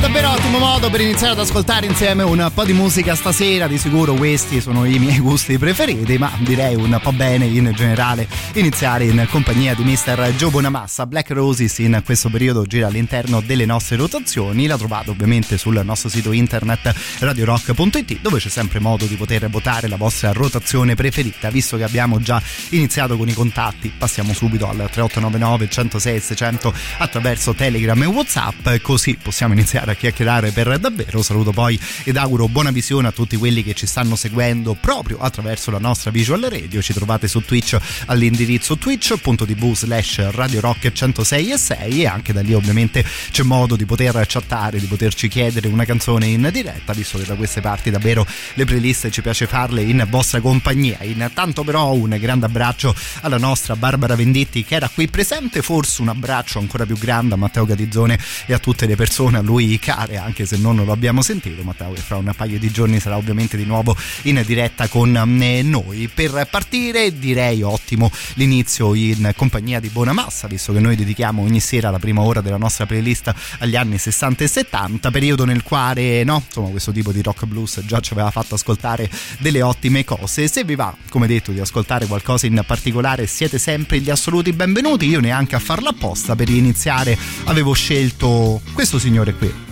Direi davvero ottimo modo per iniziare ad ascoltare insieme un po' di musica stasera. Di sicuro questi sono i miei gusti preferiti, ma direi un po' bene in generale iniziare in compagnia di Mr. Joe Bonamassa. Black Roses in questo periodo gira all'interno delle nostre rotazioni. La trovate ovviamente sul nostro sito internet radiorock.it dove c'è sempre modo di poter votare la vostra rotazione preferita. Visto che abbiamo già iniziato con i contatti, passiamo subito al 3899 106 600 attraverso Telegram e Whatsapp, così possiamo iniziare a chiacchierare per davvero. Saluto poi ed auguro buona visione a tutti quelli che ci stanno seguendo proprio attraverso la nostra visual radio. Ci trovate su Twitch all'indirizzo twitch.tv slash Radio Rock 106 e 6 e anche da lì ovviamente c'è modo di poter chattare, di poterci chiedere una canzone in diretta, visto che da queste parti davvero le playlist ci piace farle in vostra compagnia. Intanto però un grande abbraccio alla nostra Barbara Venditti che era qui presente, forse un abbraccio ancora più grande a Matteo Gatizzone e a tutte le persone a lui care, anche se non lo abbiamo sentito. Matteo che fra un paio di giorni sarà ovviamente di nuovo in diretta con noi. Per partire direi ottimo l'inizio in compagnia di Bonamassa, visto che noi dedichiamo ogni sera la prima ora della nostra playlist agli anni 60 e 70, periodo nel quale no, insomma, questo tipo di rock blues già ci aveva fatto ascoltare delle ottime cose. Se vi va, come detto, di ascoltare qualcosa in particolare, siete sempre gli assoluti benvenuti. Io neanche a farla apposta per iniziare avevo scelto questo signore qui.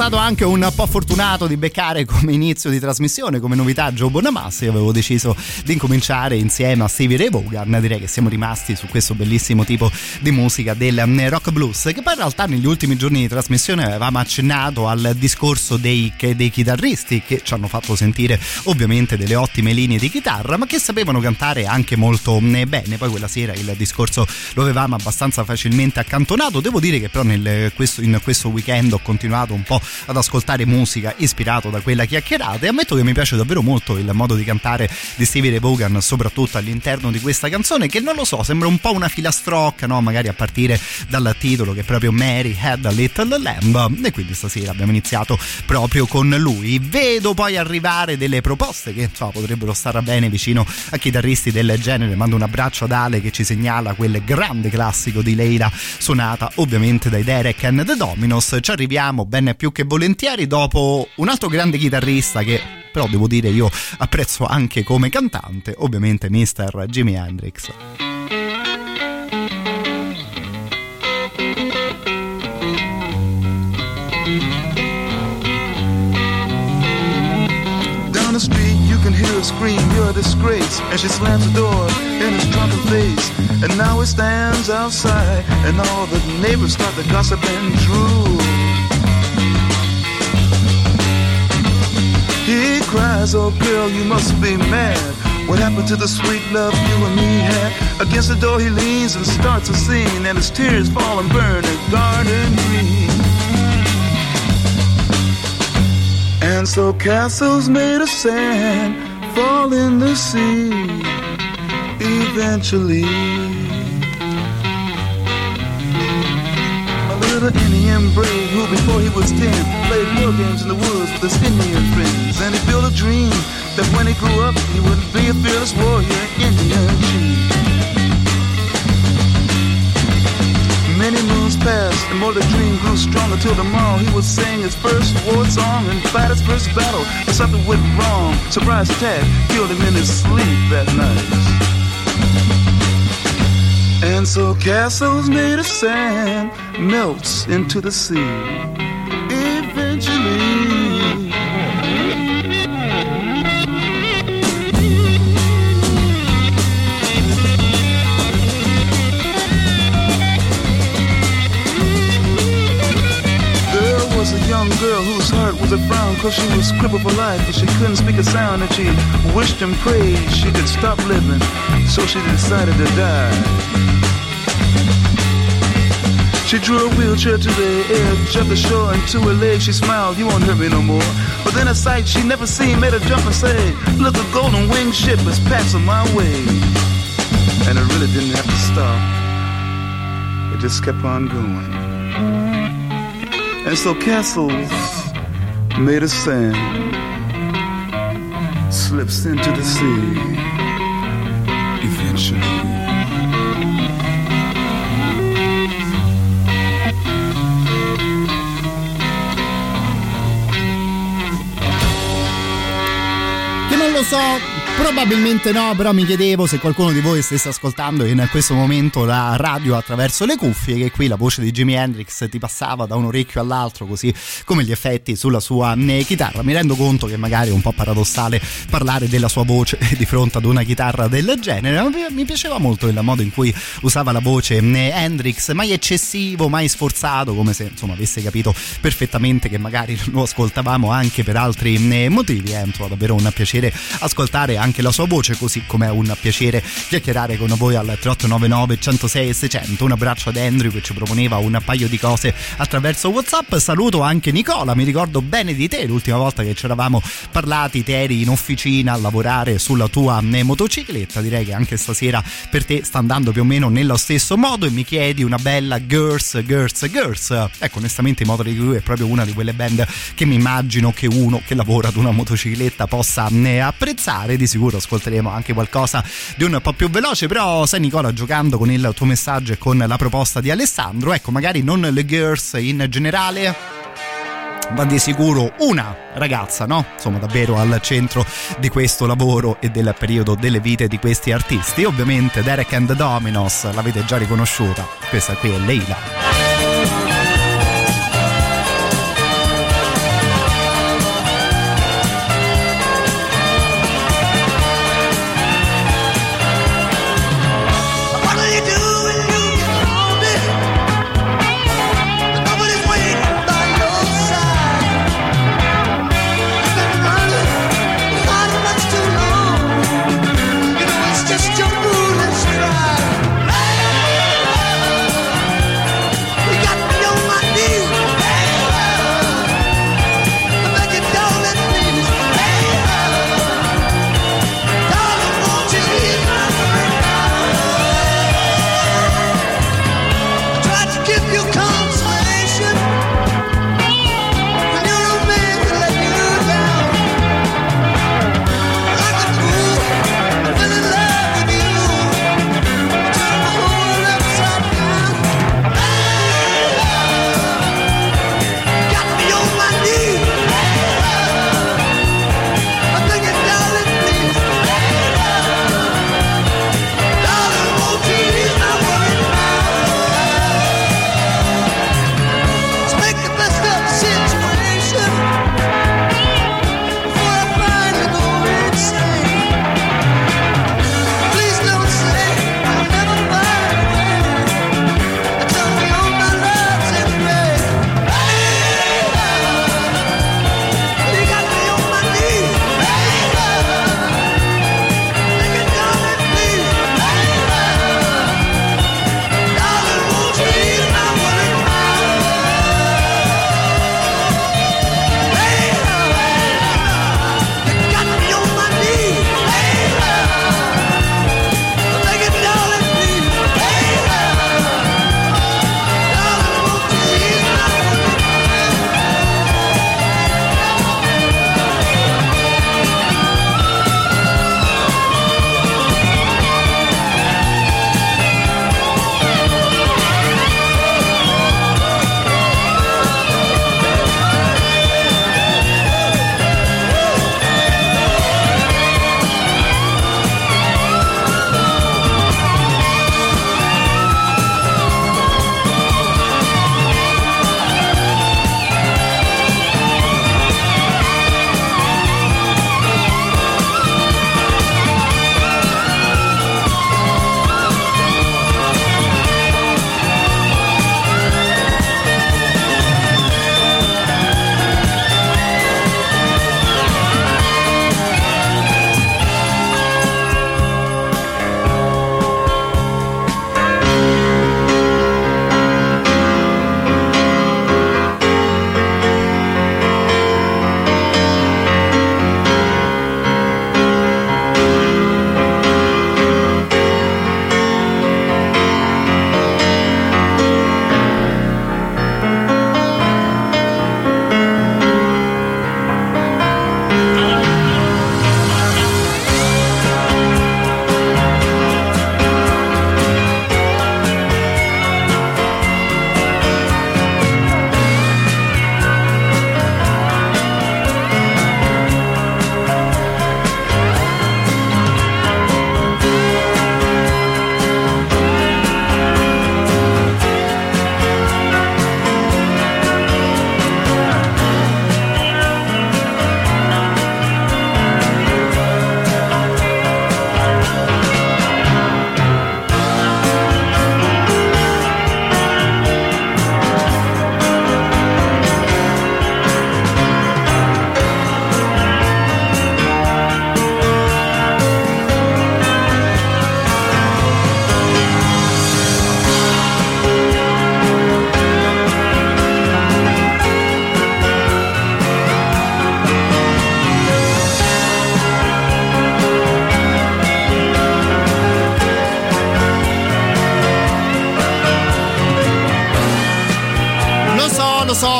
Stato anche un po' fortunato di beccare come inizio di trasmissione, come novità Joe Bonamassa. Io avevo deciso di incominciare insieme a Stevie Ray Vaughan. Direi che siamo rimasti su questo bellissimo tipo di musica del mm, rock blues, che poi in realtà negli ultimi giorni di trasmissione avevamo accennato al discorso dei, dei chitarristi che ci hanno fatto sentire ovviamente delle ottime linee di chitarra, ma che sapevano cantare anche molto mm, bene. Poi quella sera il discorso lo avevamo abbastanza facilmente accantonato. Devo dire che però nel, questo, in questo weekend ho continuato un po' ad ascoltare musica ispirato da quella chiacchierata e ammetto che mi piace davvero molto il modo di cantare di Stevie Ray Vaughan, soprattutto all'interno di questa canzone che non lo so, sembra un po' una filastrocca, no? magari a partire dal titolo che è proprio Mary Had a Little Lamb e quindi stasera abbiamo iniziato proprio con lui. Vedo poi arrivare delle proposte che insomma, potrebbero stare bene vicino a chitarristi del genere, mando un abbraccio ad Ale che ci segnala quel grande classico di Leila suonata ovviamente dai Derek and the Dominos. Ci arriviamo ben più che volentieri dopo un altro grande chitarrista che però devo dire io apprezzo anche come cantante, ovviamente Mr. Jimi Hendrix. Scream, you're a disgrace. And she slams the door in his drunken face. And now he stands outside, and all the neighbors start to gossip and drool. He cries, oh girl, you must be mad. What happened to the sweet love you and me had? Against the door he leans and starts a scene, and his tears fall and burn a garden green. And so castles made of sand fall in the sea eventually. A little Indian brave who before he was ten played war games in the woods with his Indian friends. And he built a dream that when he grew up he would be a fearless warrior, Indian chief. Many moons passed, and more the dream grew stronger till tomorrow he would sing his first war song and fight his first battle. But something went wrong. Surprise attack killed him in his sleep that night. And so castles made of sand melts into the sea. Eventually. Was a young girl whose heart was a frown cause she was crippled for life and she couldn't speak a sound and she wished and prayed she could stop living so she decided to die. She drew a wheelchair to the edge of the shore and to her leg she smiled, you won't hurt me no more. But then a sight she never seen made her jump and say, look a golden winged ship is passing my way. And it really didn't have to stop. It just kept on going. And so castles made of sand slips into the sea eventually. Che non lo so, Probabilmente no, però mi chiedevo se qualcuno di voi stesse ascoltando in questo momento la radio attraverso le cuffie, che qui la voce di Jimi Hendrix ti passava da un orecchio all'altro, così come gli effetti sulla sua eh, chitarra. Mi rendo conto che magari è un po' paradossale parlare della sua voce di fronte ad una chitarra del genere, ma mi piaceva molto il modo in cui usava la voce eh, Hendrix, mai eccessivo, mai sforzato, come se insomma avesse capito perfettamente che magari lo ascoltavamo anche per altri eh, motivi. È insomma, davvero un piacere ascoltare anche la sua voce, così come è un piacere chiacchierare con voi al 3899 106 e 600. Un abbraccio ad Andrew che ci proponeva un paio di cose attraverso WhatsApp. Saluto anche Nicola, mi ricordo bene di te l'ultima volta che ci eravamo parlati, te eri in officina a lavorare sulla tua eh, motocicletta. Direi che anche stasera per te sta andando più o meno nello stesso modo e mi chiedi una bella Girls, Girls, Girls. Ecco, onestamente Motor Crew è proprio una di quelle band che mi immagino che uno che lavora ad una motocicletta possa eh, apprezzare. Di sicuro ascolteremo anche qualcosa di un po' più veloce, però sai Nicola giocando con il tuo messaggio e con la proposta di Alessandro, ecco magari non le girls in generale ma di sicuro una ragazza, no? Insomma, davvero al centro di questo lavoro e del periodo delle vite di questi artisti. Ovviamente Derek and the Dominos l'avete già riconosciuta, questa qui è Leila.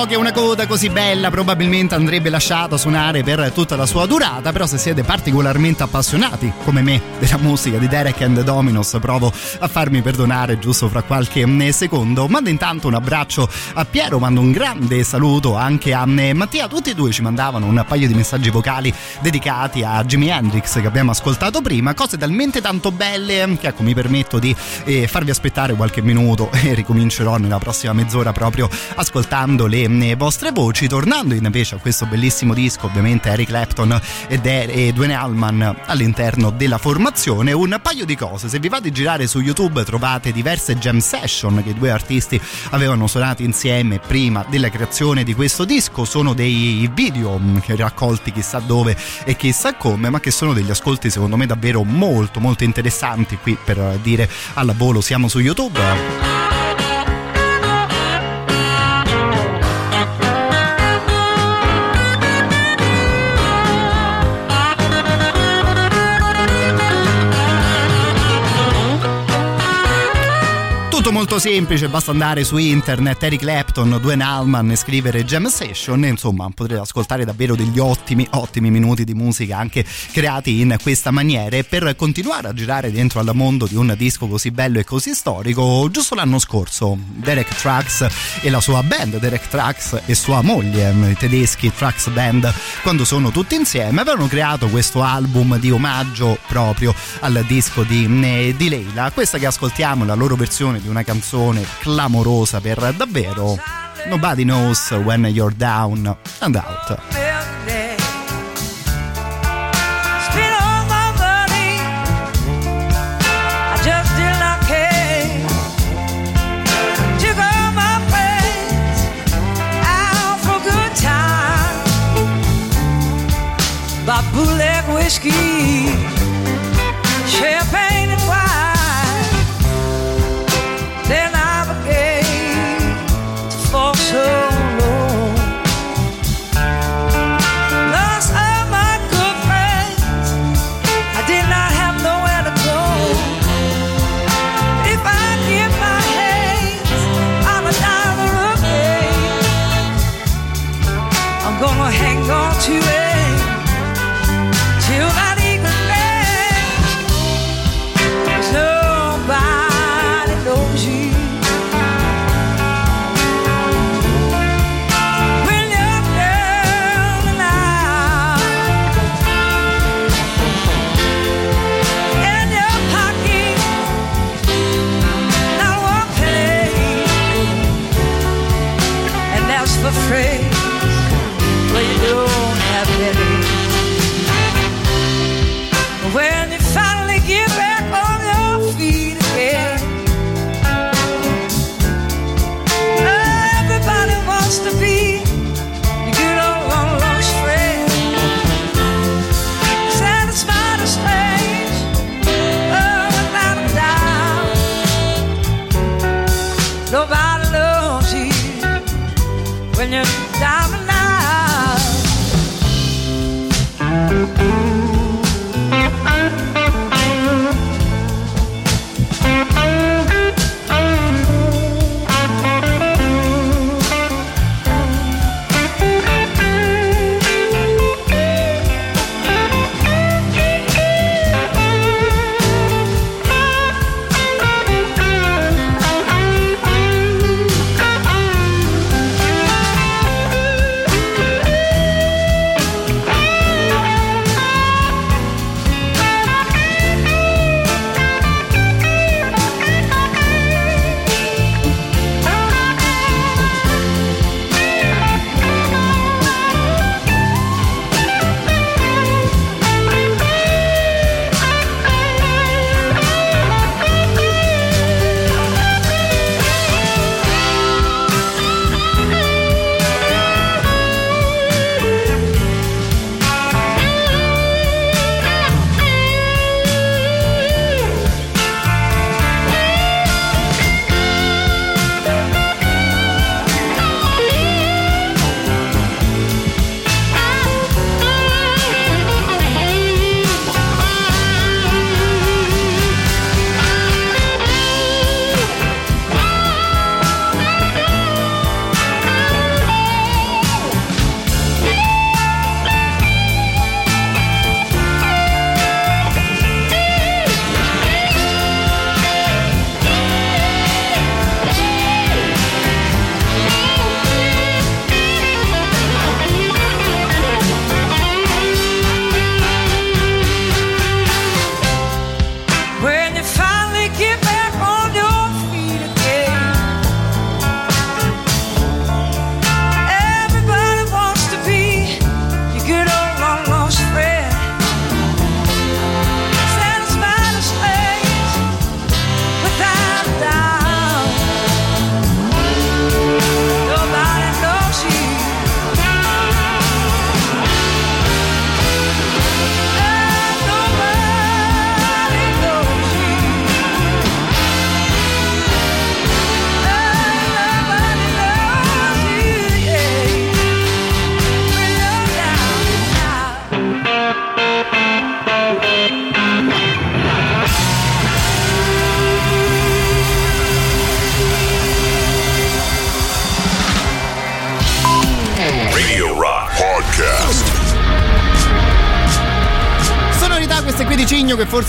Che una coda così bella probabilmente andrebbe lasciata suonare per tutta la sua durata, però se siete particolarmente appassionati, come me, della musica di Derek and the Dominos, provo a farmi perdonare giusto fra qualche secondo. Mando intanto un abbraccio a Piero, mando un grande saluto anche a mm, Mattia. Tutti e due ci mandavano un paio di messaggi vocali dedicati a Jimi Hendrix che abbiamo ascoltato prima, cose talmente tanto belle che ecco mi permetto di eh, farvi aspettare qualche minuto e ricomincerò nella prossima mezz'ora proprio ascoltando le mm, vostre voci, tornando invece a questo bellissimo disco, ovviamente Eric Clapton ed e Dwayne Allman all'interno della formazione. Un paio di cose, se vi a girare su YouTube trovate diverse jam session che i due artisti avevano suonato insieme prima della creazione di questo disco, sono dei video mm, raccolti chissà dove e chissà come, ma che sono degli ascolti secondo me davvero molto molto interessanti qui per dire alla volo siamo su YouTube. Molto semplice, basta andare su internet, Eric Clapton, Dwayne Allman e scrivere Jam Session insomma potrete ascoltare davvero degli ottimi, ottimi minuti di musica anche creati in questa maniera e per continuare a girare dentro al mondo di un disco così bello e così storico, giusto l'anno scorso Derek Trax e la sua band, Derek Trax e sua moglie, i tedeschi Trax Band, quando sono tutti insieme avevano creato questo album di omaggio proprio al disco di, di Leila. Questa che ascoltiamo, la loro versione di una canzone clamorosa per davvero Nobody Knows When You're Down and Out. Spent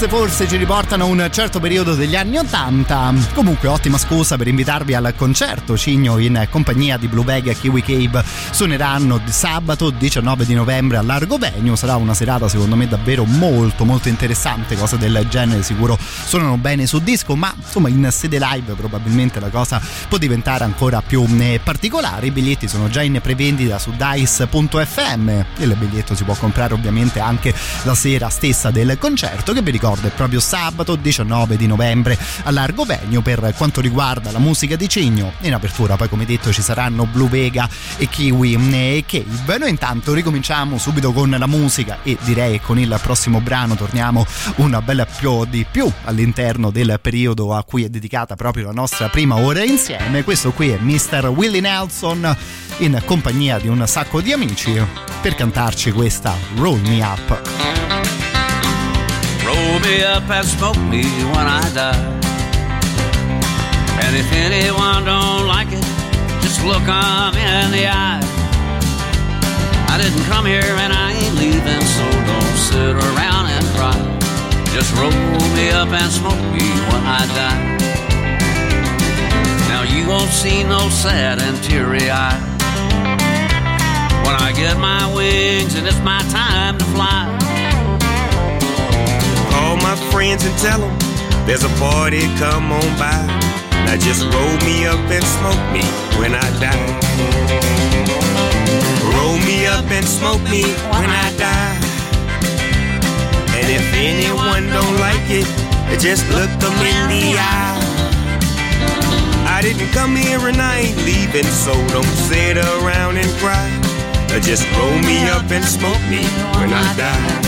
forse forse ci riportano a un certo periodo degli anni 80. Comunque ottima scusa per invitarvi al concerto. Cigno in compagnia di Blue Bag e Kiwi Cave suoneranno sabato 19 di novembre a Largo Venue. Sarà una serata secondo me davvero molto molto interessante, cose del genere sicuro suonano bene su disco, ma insomma in sede live probabilmente la cosa può diventare ancora più eh, particolare. I biglietti sono già in prevendita su dice.fm il biglietto si può comprare ovviamente anche la sera stessa del concerto che vi ricordo è proprio sabato 19 di novembre a Largo Venue per quanto riguarda la musica di Cigno in apertura poi come detto ci saranno Blue Vega e Kiwi e Cave noi intanto ricominciamo subito con la musica e direi con il prossimo brano torniamo una bella più di più all'interno del periodo a cui è dedicata proprio la nostra prima ora insieme questo qui è Mr. Willie Nelson in compagnia di un sacco di amici per cantarci questa Roll Me Up Roll me up and smoke me when I die. And if anyone don't like it, just look 'em in the eye. I didn't come here and I ain't leaving, so don't sit around. Just roll me up and smoke me when I die. Now you won't see no sad and teary eye. When I get my wings and it's my time to fly. Call my friends and tell them there's a party, come on by. Now just roll me up and smoke me when I die. Roll me up and smoke me when I die. If anyone don't like it, just look them in the eye. I didn't come here and I ain't leaving, so don't sit around and cry. Just roll me up and smoke me when I die.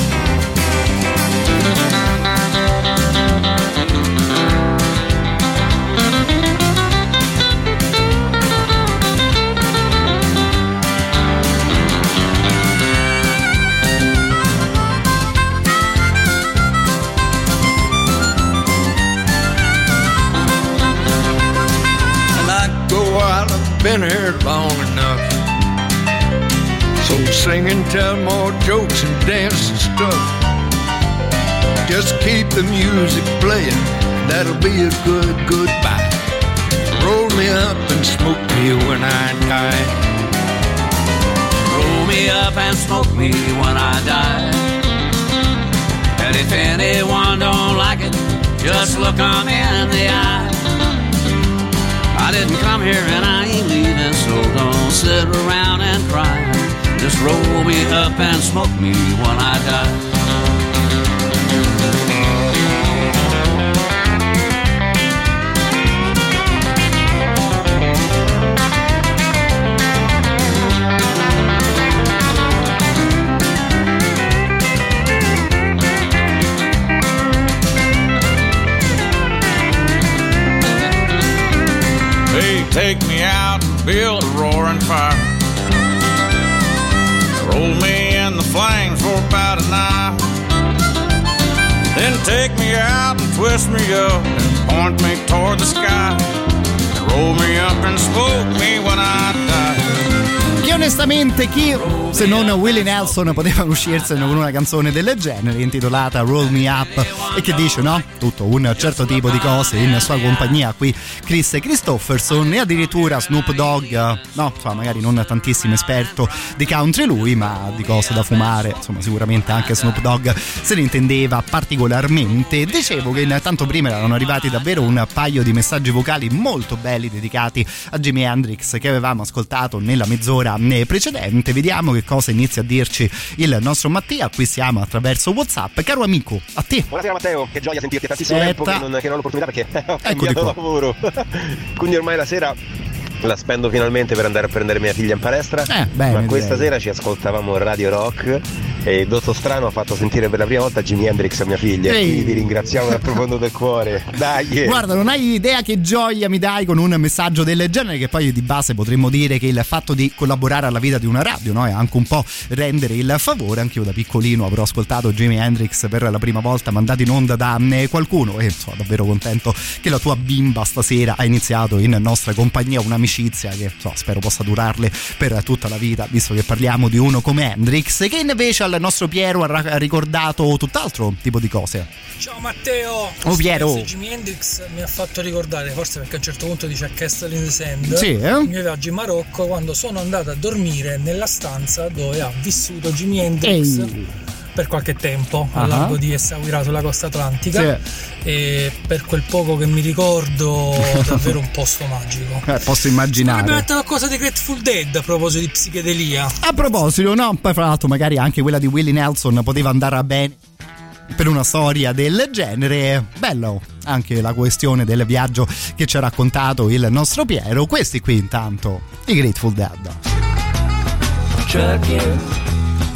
Been here long enough. So sing and tell more jokes and dance and stuff. Just keep the music playing, that'll be a good goodbye. Roll me up and smoke me when I die. Roll me up and smoke me when I die. And if anyone don't like it, just look 'em in the eye. Didn't come here and I ain't leaving, so don't sit around and cry. Just roll me up and smoke me when I die. Take me out and build a roaring fire. Roll me in the flames for about an hour. Then take me out and twist me up and point me toward the sky. Roll me up and smoke me when I die. Onestamente chi se non Willie Nelson poteva uscirsene con una canzone del genere intitolata Roll Me Up e che dice no? Tutto un certo tipo di cose in sua compagnia qui. Chris Christopherson e addirittura Snoop Dogg no? Insomma magari non tantissimo esperto di country lui ma di cose da fumare. Insomma sicuramente anche Snoop Dogg se ne intendeva particolarmente. Dicevo che intanto prima erano arrivati davvero un paio di messaggi vocali molto belli dedicati a Jimi Hendrix che avevamo ascoltato nella mezz'ora precedente vediamo che cosa inizia a dirci il nostro Mattia. Qui siamo attraverso Whatsapp. Caro amico a te. Buonasera Matteo, che gioia sentirti, tantissimo tempo che non, che non ho l'opportunità perché ho Eccoli cambiato lavoro. Quindi ormai la sera la spendo finalmente per andare a prendere mia figlia in palestra. Eh, bene, Ma questa direi. sera ci ascoltavamo Radio Rock e il dottor Strano ha fatto sentire per la prima volta Jimi Hendrix a mia figlia. Ehi. Quindi ti ringraziamo dal profondo del cuore. Dai! Guarda, non hai idea che gioia mi dai con un messaggio del genere, che poi di base potremmo dire che il fatto di collaborare alla vita di una radio no? è anche un po' rendere il favore. Anch'io da piccolino avrò ascoltato Jimi Hendrix per la prima volta mandato in onda da eh, qualcuno e sono davvero contento che la tua bimba stasera ha iniziato in nostra compagnia un'amicizia che so, spero possa durarle per tutta la vita, visto che parliamo di uno come Hendrix, che invece al il nostro Piero ha ricordato tutt'altro tipo di cose. Ciao Matteo! Oh, Piero. Jimi Hendrix mi ha fatto ricordare, forse perché a un certo punto dice a Castle in the Sand, Sì, eh? i miei viaggi in Marocco quando sono andato a dormire nella stanza dove ha vissuto Jimi Hendrix Ehi. Per qualche tempo Ah. al largo di Essaouira sulla costa atlantica e per quel poco che mi ricordo davvero un posto magico. Eh, posso immaginare. detto qualcosa di Grateful Dead a proposito di psichedelia. A proposito, no, poi fra l'altro magari anche quella di Willie Nelson poteva andare a bene per una storia del genere. Bello anche la questione del viaggio che ci ha raccontato il nostro Piero. Questi qui intanto, i Grateful Dead.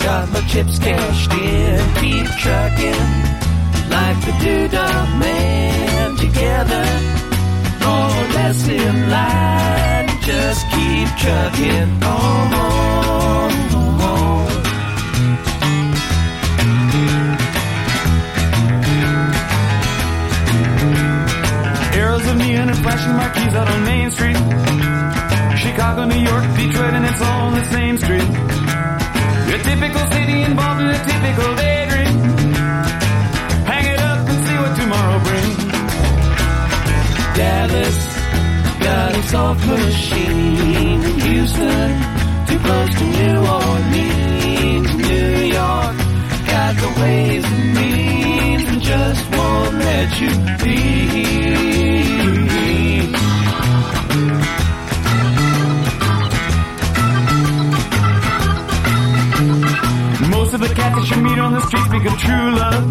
Got my chips cashed in, keep trucking. Like the doodah man together. More or less in line, just keep trucking on. Arrows of neon and flashing marquees out on Main Street. Chicago, New York, Detroit, and it's all on the same street. A typical city involved in a typical daydream. Hang it up and see what tomorrow brings. Dallas got a soft machine. Houston, too close to New Orleans. New York got the ways and means and just won't let you be. Of the cats that you meet on the street speak of true love.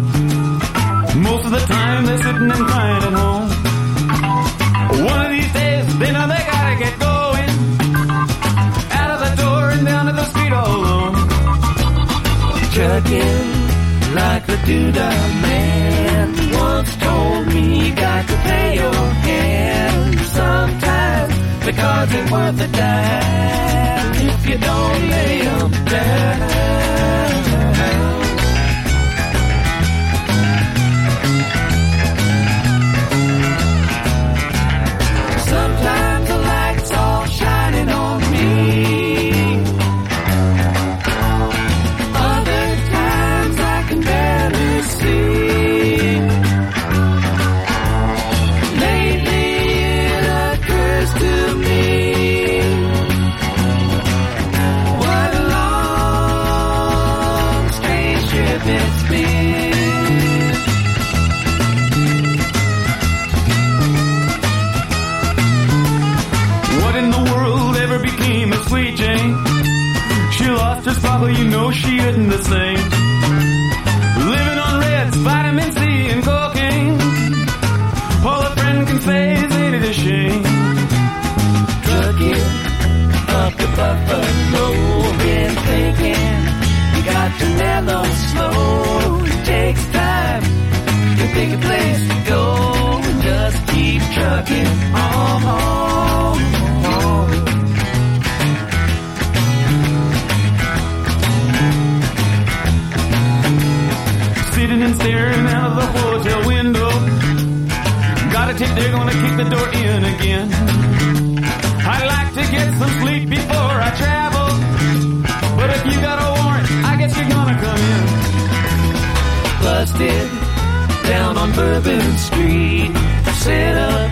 Most of the time they're sitting and crying at home. One of these days they know they gotta get going. Out of the door and down to the street all alone. Trucking like the doodah man once told me you got to pay your hand. Sometimes the cards ain't worth a dime if you don't lay lay 'em down hand. The same. Living on reds, vitamin C, and cocaine. All a friend can say is ain't it a shame? Trucking up to Buffalo, been thinking you got to mellow slow. It takes time to pick a place to go just keep trucking on. Sitting they're gonna kick the door in again. I'd like to get some sleep before I travel. But if you got a warrant, I guess you're gonna come in. Busted down on Bourbon Street, set up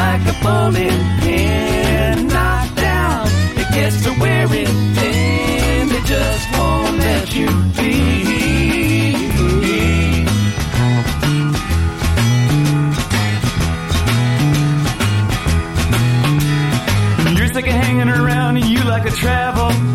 like a bowling pin, knocked down. It gets to wearing thin, they just won't let you and you like to travel.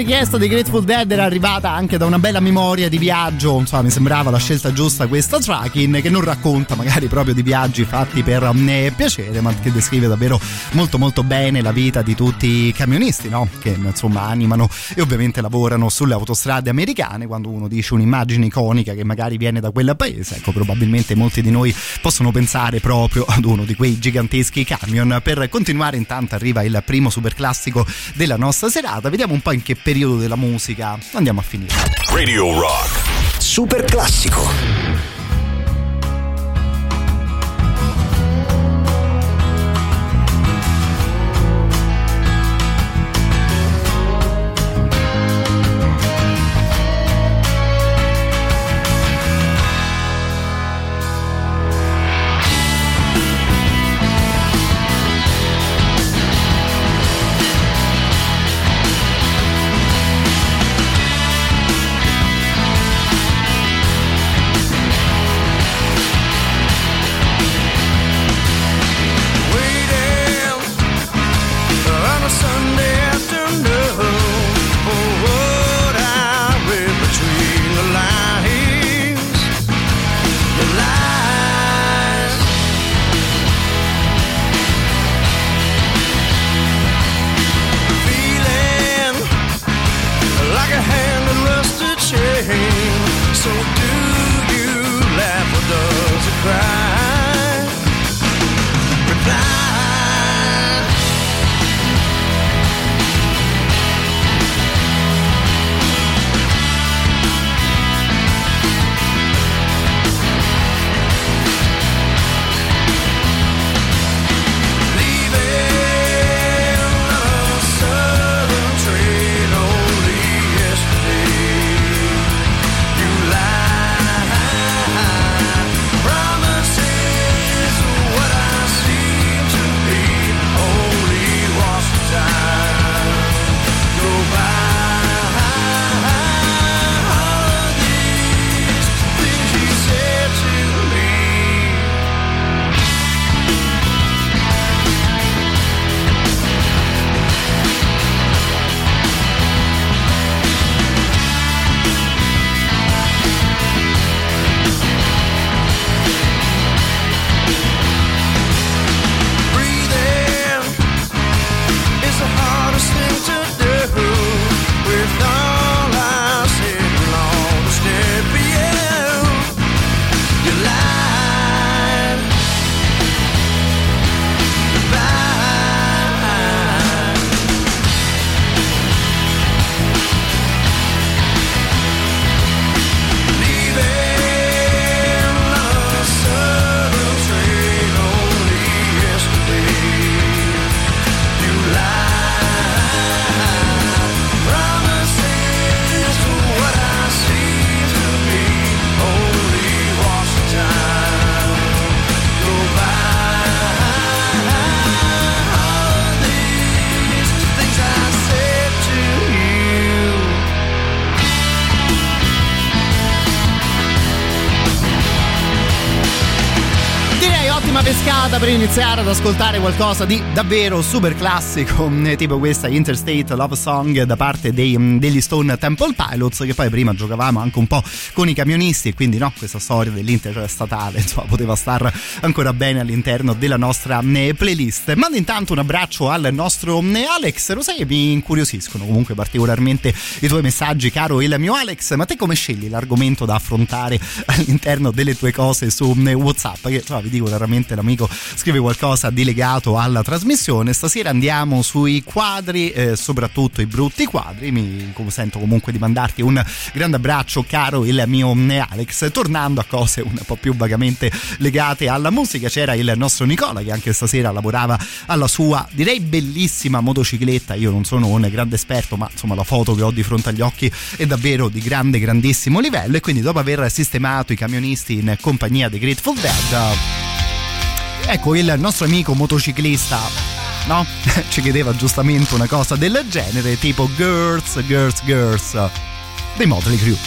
Richiesta dei Grateful Dead era arrivata anche da una bella memoria di viaggio, insomma mi sembrava la scelta giusta questa. Tracking che non racconta magari proprio di viaggi fatti per eh, piacere ma che descrive davvero molto molto bene la vita di tutti i camionisti no? che insomma animano e ovviamente lavorano sulle autostrade americane quando uno dice un'immagine iconica che magari viene da quel paese. Ecco probabilmente molti di noi possono pensare proprio ad uno di quei giganteschi camion. Per continuare intanto arriva il primo super classico della nostra serata. Vediamo un po' in che periodo della musica andiamo a finire Radio Rock. Super classico. Iniziare ad ascoltare qualcosa di davvero super classico, eh, tipo questa Interstate Love Song da parte dei, mm, degli Stone Temple Pilots, che poi prima giocavamo anche un po' con i camionisti e quindi no, questa storia dell'interstatale insomma poteva star ancora bene all'interno della nostra eh, playlist. Mando intanto un abbraccio al nostro eh, Alex, lo sai mi incuriosiscono comunque particolarmente i tuoi messaggi, caro il mio Alex, ma te come scegli l'argomento da affrontare all'interno delle tue cose su WhatsApp? Che insomma, vi dico veramente l'amico scrive qualcosa di legato alla trasmissione. Stasera andiamo sui quadri, eh, soprattutto i brutti quadri. Mi sento comunque di mandarti un grande abbraccio, caro il mio eh, Alex. Tornando a cose un po' più vagamente legate alla musica, c'era il nostro Nicola che anche stasera lavorava alla sua, direi bellissima motocicletta. Io non sono un grande esperto, ma insomma la foto che ho di fronte agli occhi è davvero di grande, grandissimo livello. E quindi dopo aver sistemato i camionisti in compagnia dei Grateful Dead, Ecco, il nostro amico motociclista no? Ci chiedeva giustamente una cosa del genere, tipo Girls, Girls, Girls dei Motley Crue.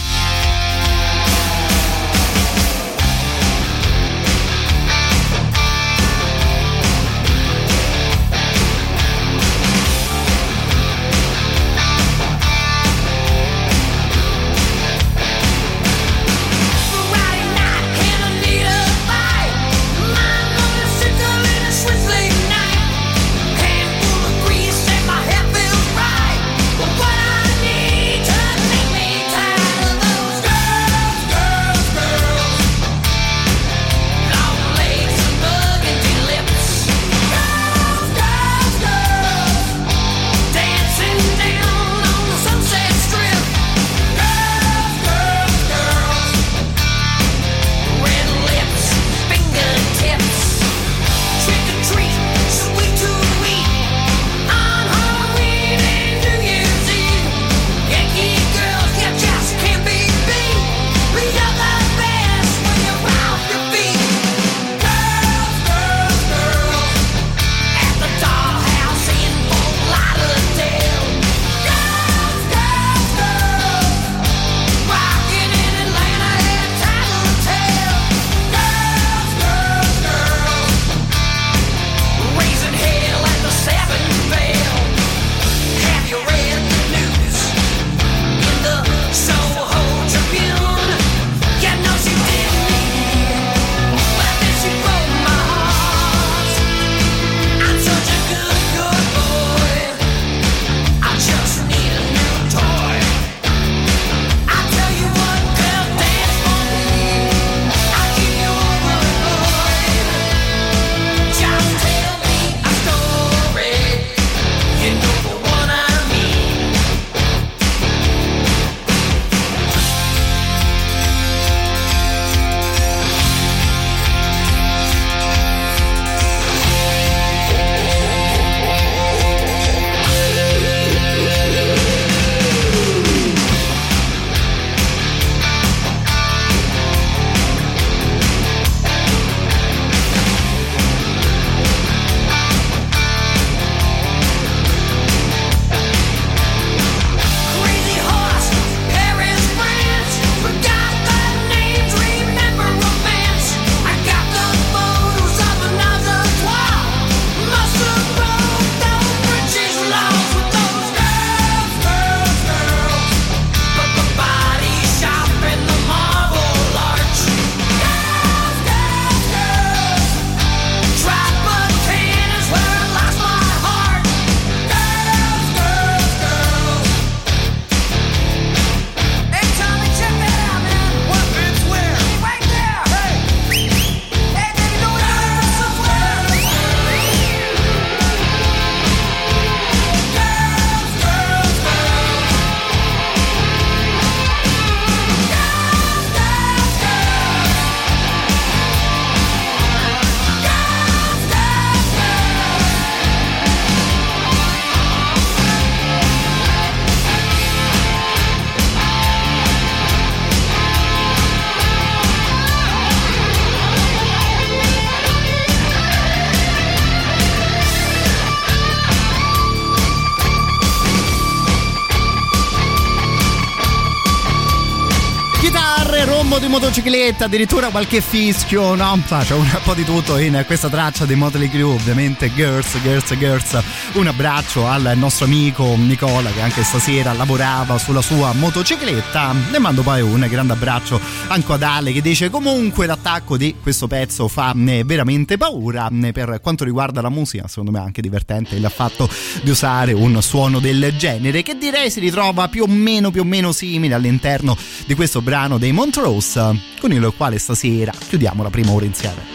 Motocicletta, addirittura qualche fischio, no? C'è un po' di tutto in questa traccia dei Motley Crue, ovviamente Girls, Girls, Girls. Un abbraccio al nostro amico Nicola che anche stasera lavorava sulla sua motocicletta. Ne mando poi un grande abbraccio anche ad Ale che dice comunque l'attacco di questo pezzo fa veramente paura. Per quanto riguarda la musica, secondo me è anche divertente il fatto di usare un suono del genere che direi si ritrova più o meno più o meno simile all'interno di questo brano dei Montrose con il quale stasera chiudiamo la prima ora insieme.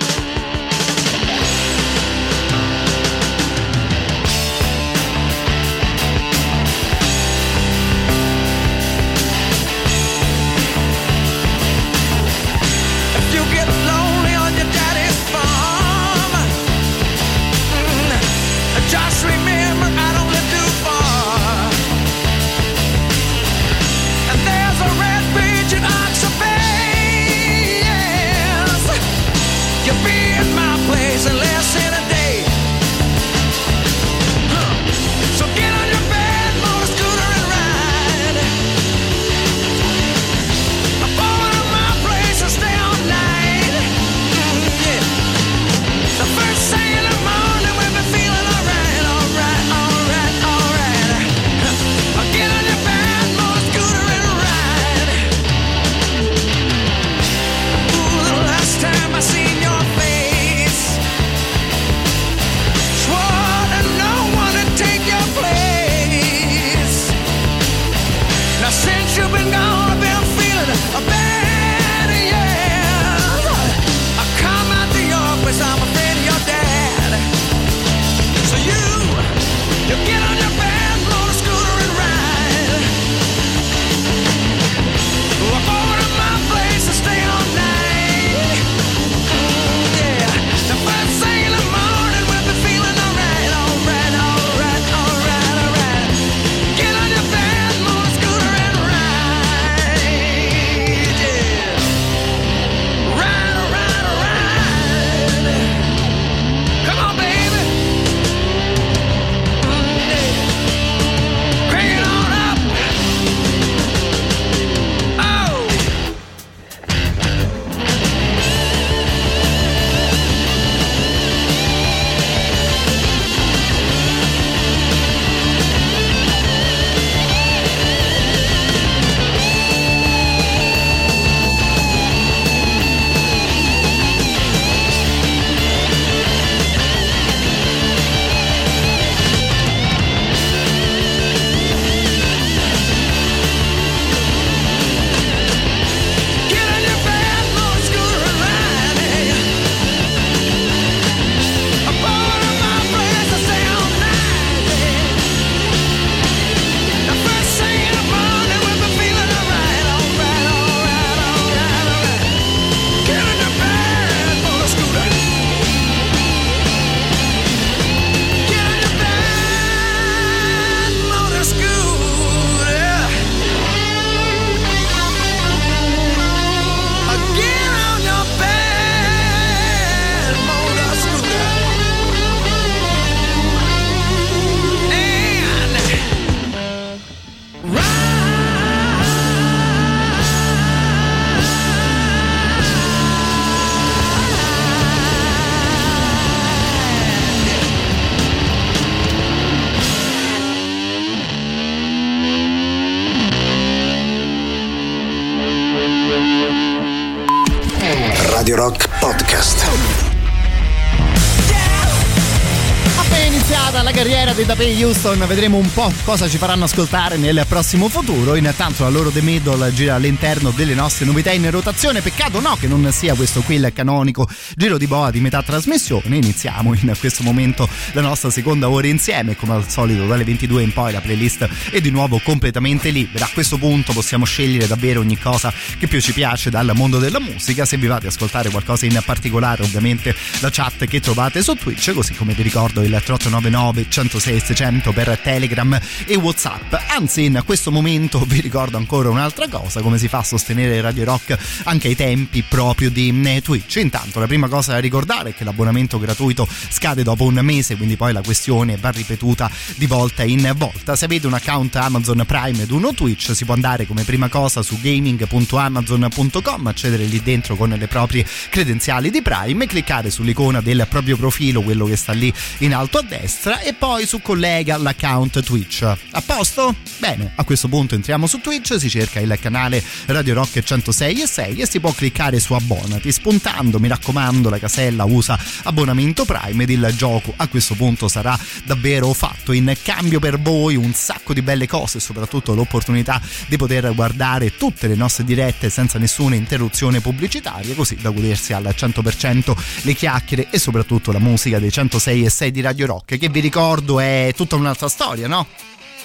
Dei Tapei Houston, vedremo un po' cosa ci faranno ascoltare nel prossimo futuro. Intanto la loro The Middle gira all'interno delle nostre novità in rotazione. Peccato no che non sia questo qui il canonico giro di boa di metà trasmissione. Iniziamo in questo momento la nostra seconda ora insieme. Come al solito, dalle 22 in poi la playlist è di nuovo completamente libera. A questo punto possiamo scegliere davvero ogni cosa che più ci piace dal mondo della musica. Se vi va di ascoltare qualcosa in particolare, ovviamente la chat che trovate su Twitch, così come vi ricordo il 389 399 106 600 per Telegram e Whatsapp. Anzi, in questo momento vi ricordo ancora un'altra cosa, come si fa a sostenere Radio Rock anche ai tempi proprio di eh, Twitch. Intanto la prima cosa da ricordare è che l'abbonamento gratuito scade dopo un mese, quindi poi la questione va ripetuta di volta in volta. Se avete un account Amazon Prime ed uno Twitch si può andare come prima cosa su gaming.amazon.com, accedere lì dentro con le proprie credenziali di Prime, cliccare sull'icona del proprio profilo, quello che sta lì in alto a destra e poi su collega l'account Twitch. A posto? Bene, a questo punto entriamo su Twitch, si cerca il canale Radio Rock 106 e 6 e si può cliccare su abbonati, spuntando, mi raccomando, la casella usa abbonamento Prime ed il gioco a questo punto sarà davvero fatto. In cambio per voi un sacco di belle cose e soprattutto l'opportunità di poter guardare tutte le nostre dirette senza nessuna interruzione pubblicitaria, così da godersi al 100% le chiacchiere e soprattutto la musica dei 106 e 6 di Radio Rock, che vi ricordo è tutta un'altra storia, no?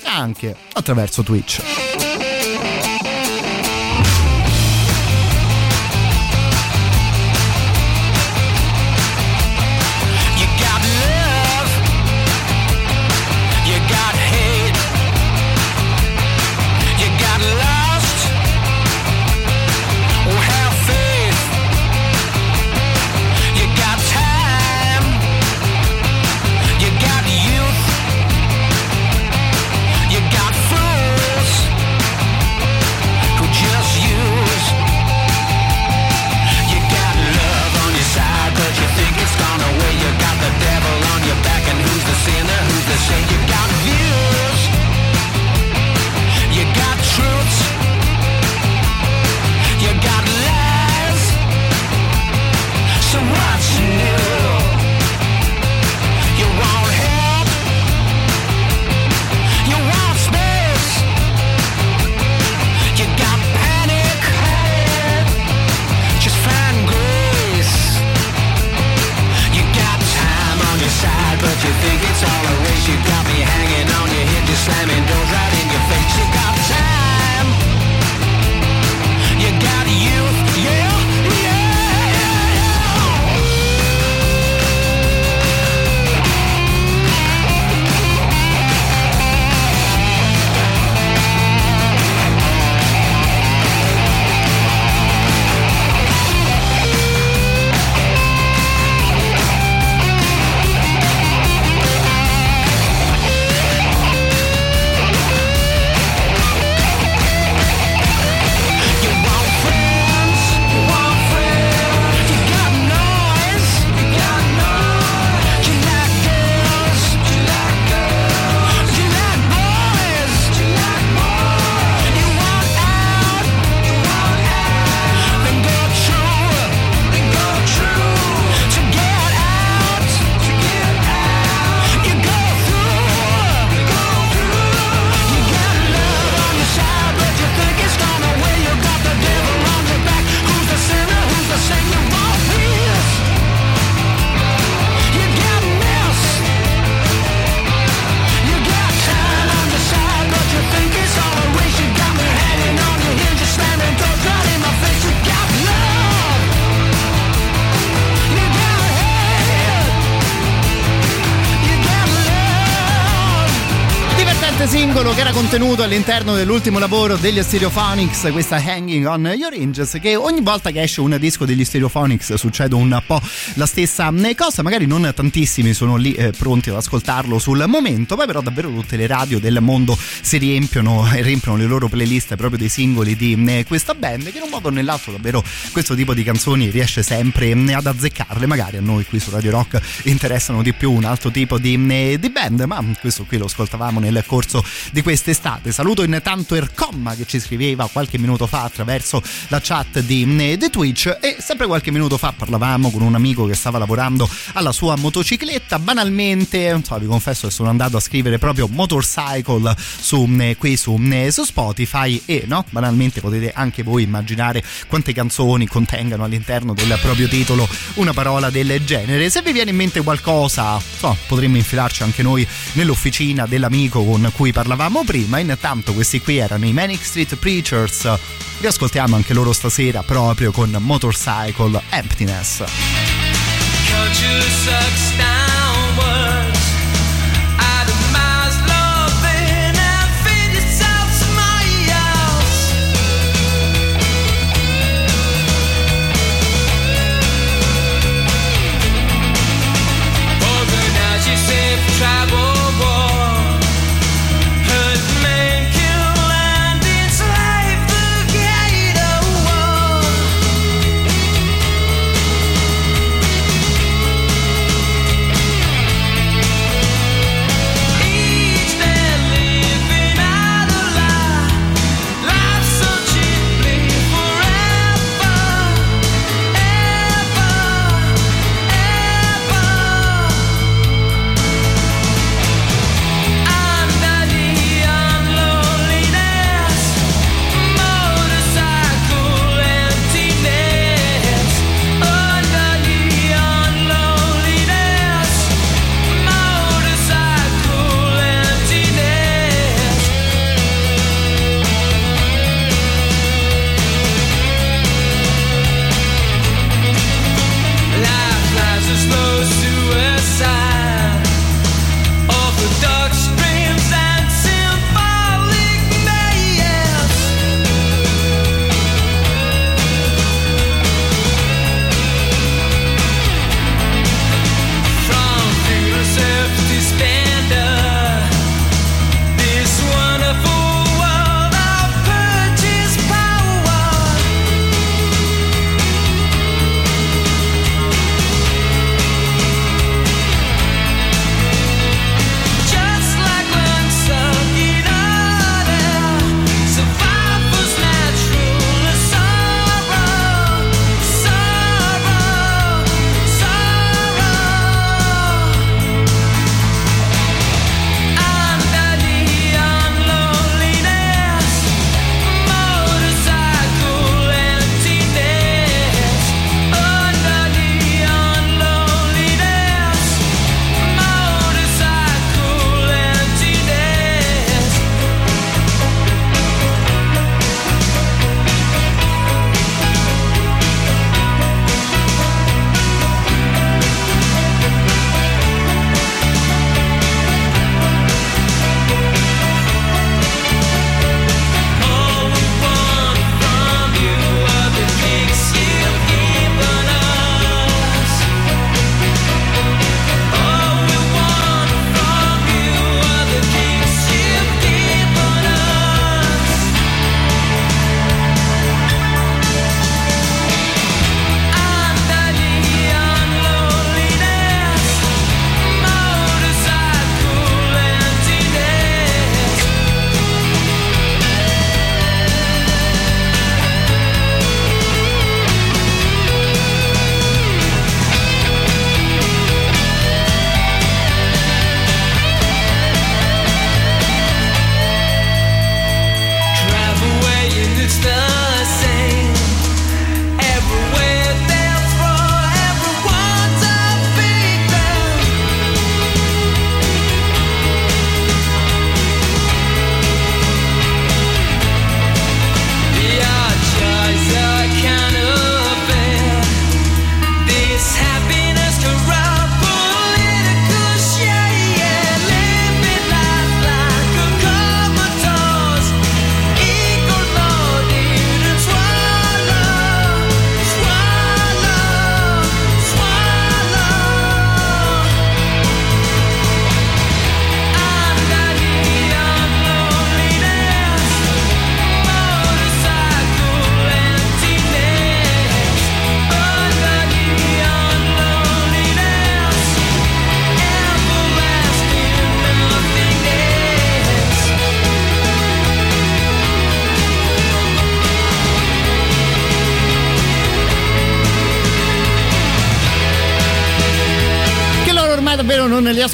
Anche attraverso Twitch. All'interno dell'ultimo lavoro degli Stereophonics, questa Hanging on Your Hinges, che ogni volta che esce un disco degli Stereophonics succede un po' la stessa eh, cosa, magari non tantissimi sono lì eh, pronti ad ascoltarlo sul momento, poi però davvero tutte le radio del mondo si riempiono e riempiono le loro playlist proprio dei singoli di eh, questa band che in un modo o nell'altro davvero questo tipo di canzoni riesce sempre eh, ad azzeccarle, magari a noi qui su Radio Rock interessano di più un altro tipo di, eh, di band, ma questo qui lo ascoltavamo nel corso di quest'estate. Saluto intanto Ercomma che ci scriveva qualche minuto fa attraverso la chat di, eh, di Twitch e sempre qualche minuto fa parlavamo con un amico che stava lavorando alla sua motocicletta. Banalmente, so, vi confesso che sono andato a scrivere proprio motorcycle su, eh, qui su, eh, su Spotify e no, banalmente potete anche voi immaginare quante canzoni contengano all'interno del proprio titolo una parola del genere. Se vi viene in mente qualcosa, so, potremmo infilarci anche noi nell'officina dell'amico con cui parlavamo prima. Intanto questi qui erano i Manic Street Preachers. Li ascoltiamo anche loro stasera proprio con Motorcycle Emptiness. Culture sucks downwards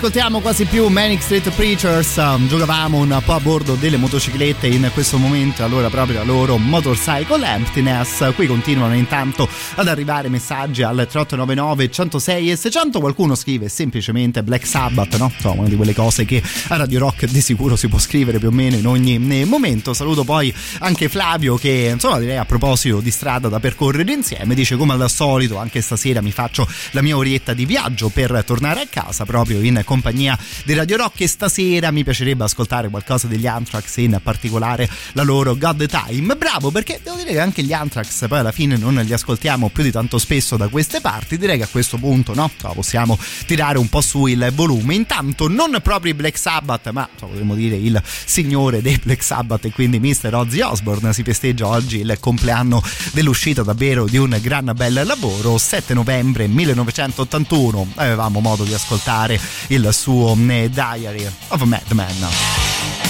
ascoltiamo quasi più Manic Street Preachers um, giocavamo un po' a bordo delle motociclette in questo momento allora proprio la loro Motorcycle Emptiness. Qui continuano intanto ad arrivare messaggi al 3899 106 e 600 qualcuno scrive semplicemente Black Sabbath no? Insomma, una di quelle cose che a Radio Rock di sicuro si può scrivere più o meno in ogni momento. Saluto poi anche Flavio che insomma direi a proposito di strada da percorrere insieme dice come al solito anche stasera mi faccio la mia orietta di viaggio per tornare a casa proprio in compagnia di Radio Rock e stasera mi piacerebbe ascoltare qualcosa degli Anthrax in particolare la loro God Time. Bravo perché devo dire che anche gli Anthrax poi alla fine non li ascoltiamo più di tanto spesso da queste parti. Direi che a questo punto no possiamo tirare un po' su il volume. Intanto non proprio i Black Sabbath ma potremmo dire il signore dei Black Sabbath e quindi Mr. Ozzy Osbourne si festeggia oggi il compleanno dell'uscita davvero di un gran bel lavoro. 7 novembre 1981 avevamo modo di ascoltare il suo eh, Diary of a Madman.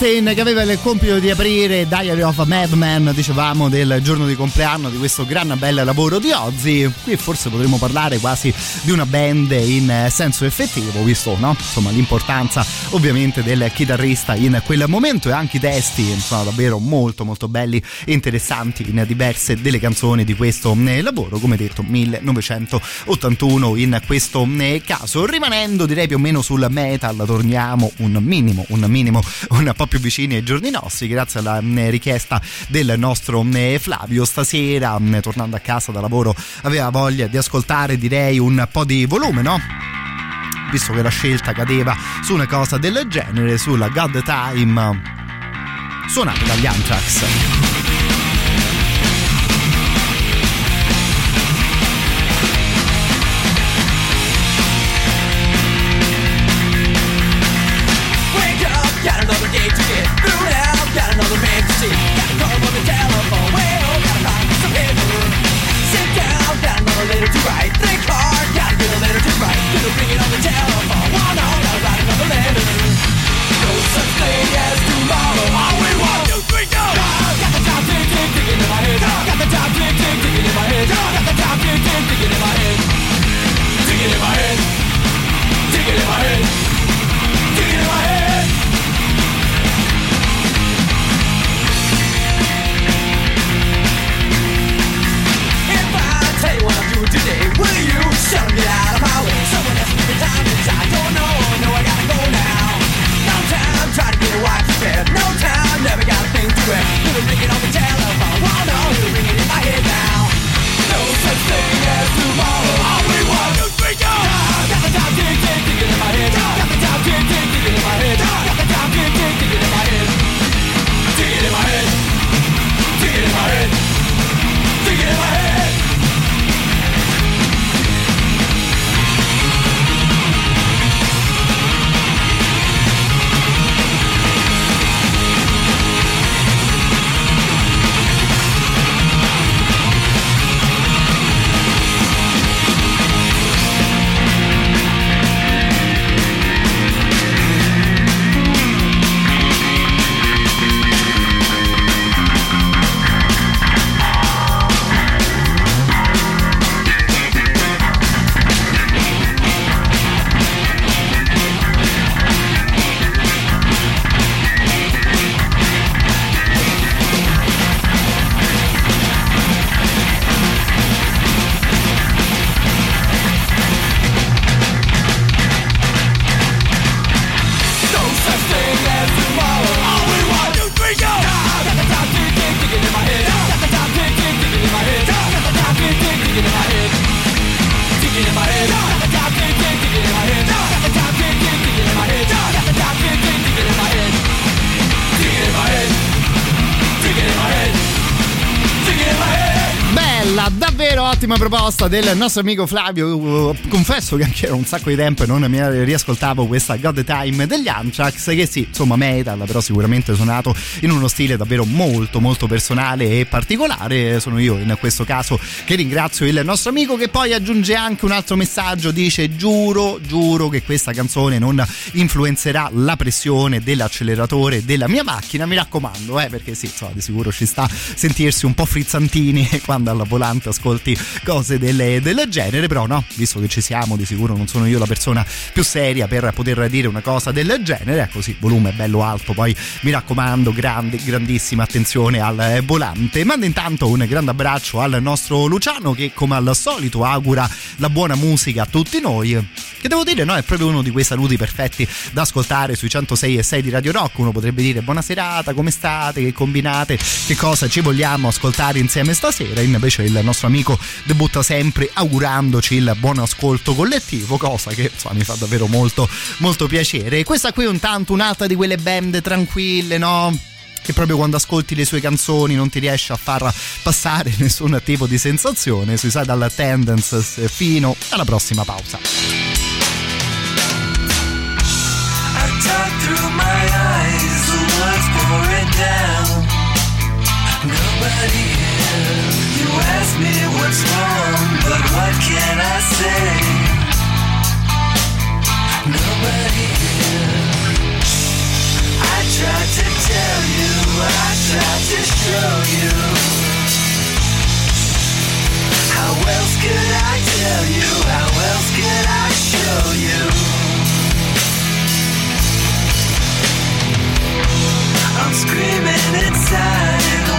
Mountain che aveva il compito di aprire Diary of a Madman, dicevamo del giorno di compleanno di questo gran bel lavoro di Ozzy. Qui forse potremmo parlare quasi di una band in senso effettivo, visto no? insomma, l'importanza ovviamente del chitarrista in quel momento e anche i testi sono davvero molto molto belli e interessanti in diverse delle canzoni di questo eh, lavoro, come detto 1981 in questo eh, caso. Rimanendo direi più o meno sul metal, torniamo un minimo, un minimo un po' più vicini ai giorni nostri grazie alla eh, richiesta del nostro eh, Flavio stasera eh, tornando a casa da lavoro aveva voglia di ascoltare direi un po' di volume no? visto che la scelta cadeva su una cosa del genere sulla God Time suonata dagli Anthrax davvero ottima proposta del nostro amico Flavio. Uh, Confesso che anche era un sacco di tempo e non mi riascoltavo questa God Time degli Anthrax, che sì, insomma, metal, però sicuramente suonato in uno stile davvero molto, molto personale e particolare. Sono io in questo caso che ringrazio il nostro amico che poi aggiunge anche un altro messaggio. Dice: Giuro, giuro che questa canzone non influenzerà la pressione dell'acceleratore della mia macchina. Mi raccomando, eh, perché sì, insomma, di sicuro ci sta sentirsi un po' frizzantini quando al volante ascolti cose del, del genere, però no, visto che ci siamo, di sicuro non sono io la persona più seria per poter dire una cosa del genere, ecco sì, volume bello alto, poi mi raccomando, grande, grandissima attenzione al eh, volante. Mando intanto un grande abbraccio al nostro Luciano che come al solito augura la buona musica a tutti noi, che devo dire no, è proprio uno di quei saluti perfetti da ascoltare sui 106 e 6 di Radio Rock, uno potrebbe dire buona serata, come state, che combinate, che cosa ci vogliamo ascoltare insieme stasera, invece il nostro amico debutta sempre augurandoci il buon ascolto collettivo, cosa che insomma, mi fa davvero molto molto piacere. Questa qui è un tanto un'altra di quelle band tranquille, no? che proprio quando ascolti le sue canzoni non ti riesce a far passare nessun tipo di sensazione, Suicidal Tendencies fino alla prossima pausa. I ask me what's wrong, but what can I say? Nobody here. I tried to tell you, I tried to show you. How else could I tell you? How else could I show you? I'm screaming inside.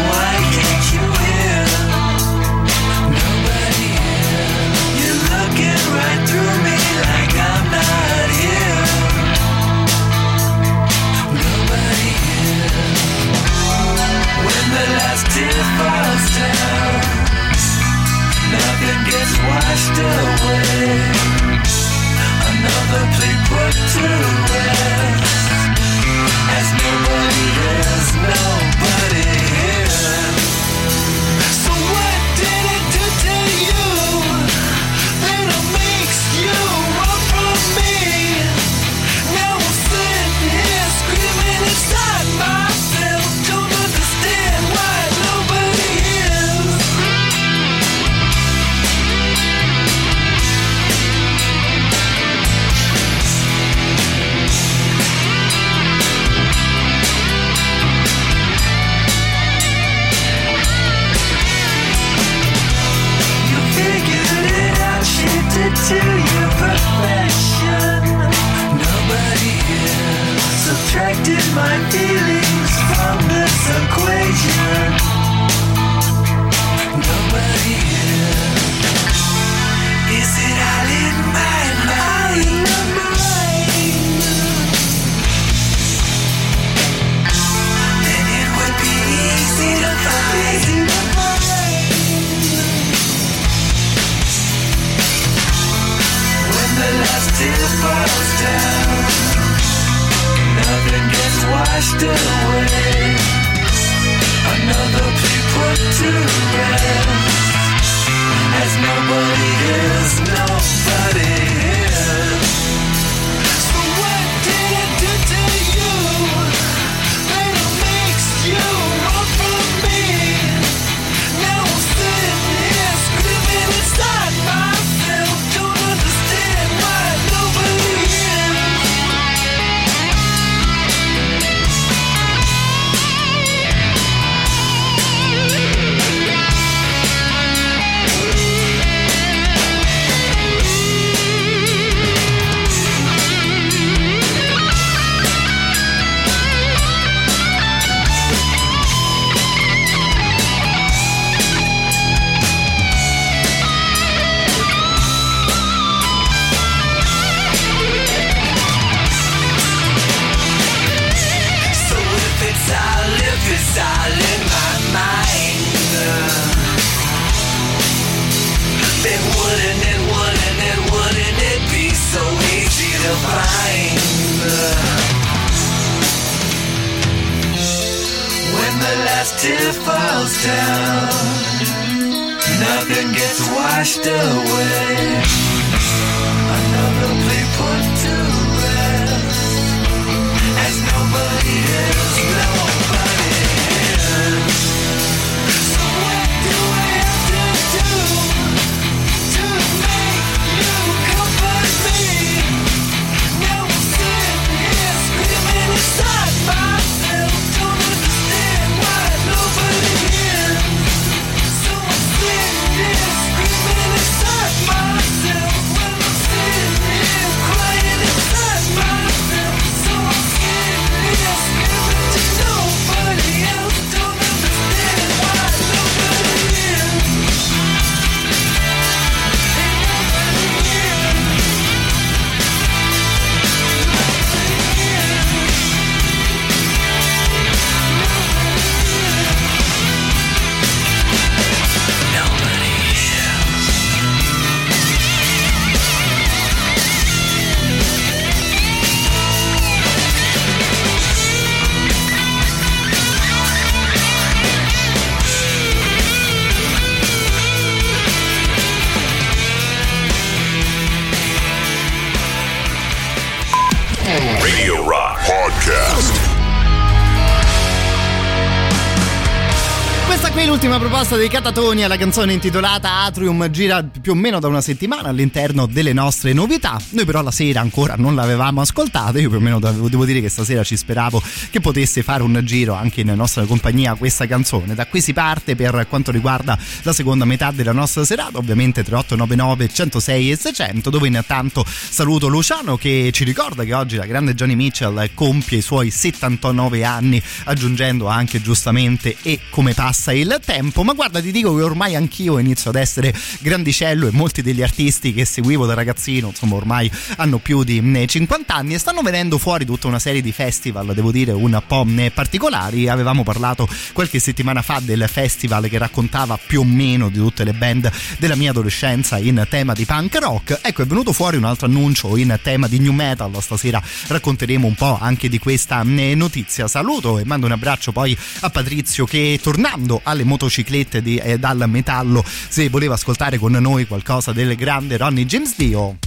Proposta dei Catatonia, la canzone intitolata Atrium gira più o meno da una settimana all'interno delle nostre novità. Noi però la sera ancora non l'avevamo ascoltata, io più o meno devo, dire che stasera ci speravo che potesse fare un giro anche in nostra compagnia questa canzone. Da qui si parte per quanto riguarda la seconda metà della nostra serata, ovviamente 3899 106 e 600, dove intanto saluto Luciano che ci ricorda che oggi la grande Johnny Mitchell compie i suoi 79 anni, aggiungendo anche giustamente e come passa il tempo. Ma guarda, ti dico che ormai anch'io inizio ad essere grandicello e molti degli artisti che seguivo da ragazzino, insomma, ormai hanno più di 50 anni e stanno venendo fuori tutta una serie di festival, devo dire, un po' particolari. Avevamo parlato qualche settimana fa del festival che raccontava più o meno di tutte le band della mia adolescenza in tema di punk rock. Ecco, è venuto fuori un altro annuncio in tema di new metal. Stasera racconteremo un po' anche di questa notizia. Saluto e mando un abbraccio poi a Patrizio che tornando alle motociclette di, eh, dal metallo, se voleva ascoltare con noi qualcosa del grande Ronnie James Dio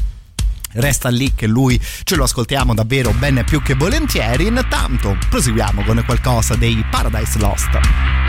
resta lì che lui ce lo ascoltiamo davvero ben più che volentieri. Intanto proseguiamo con qualcosa dei Paradise Lost.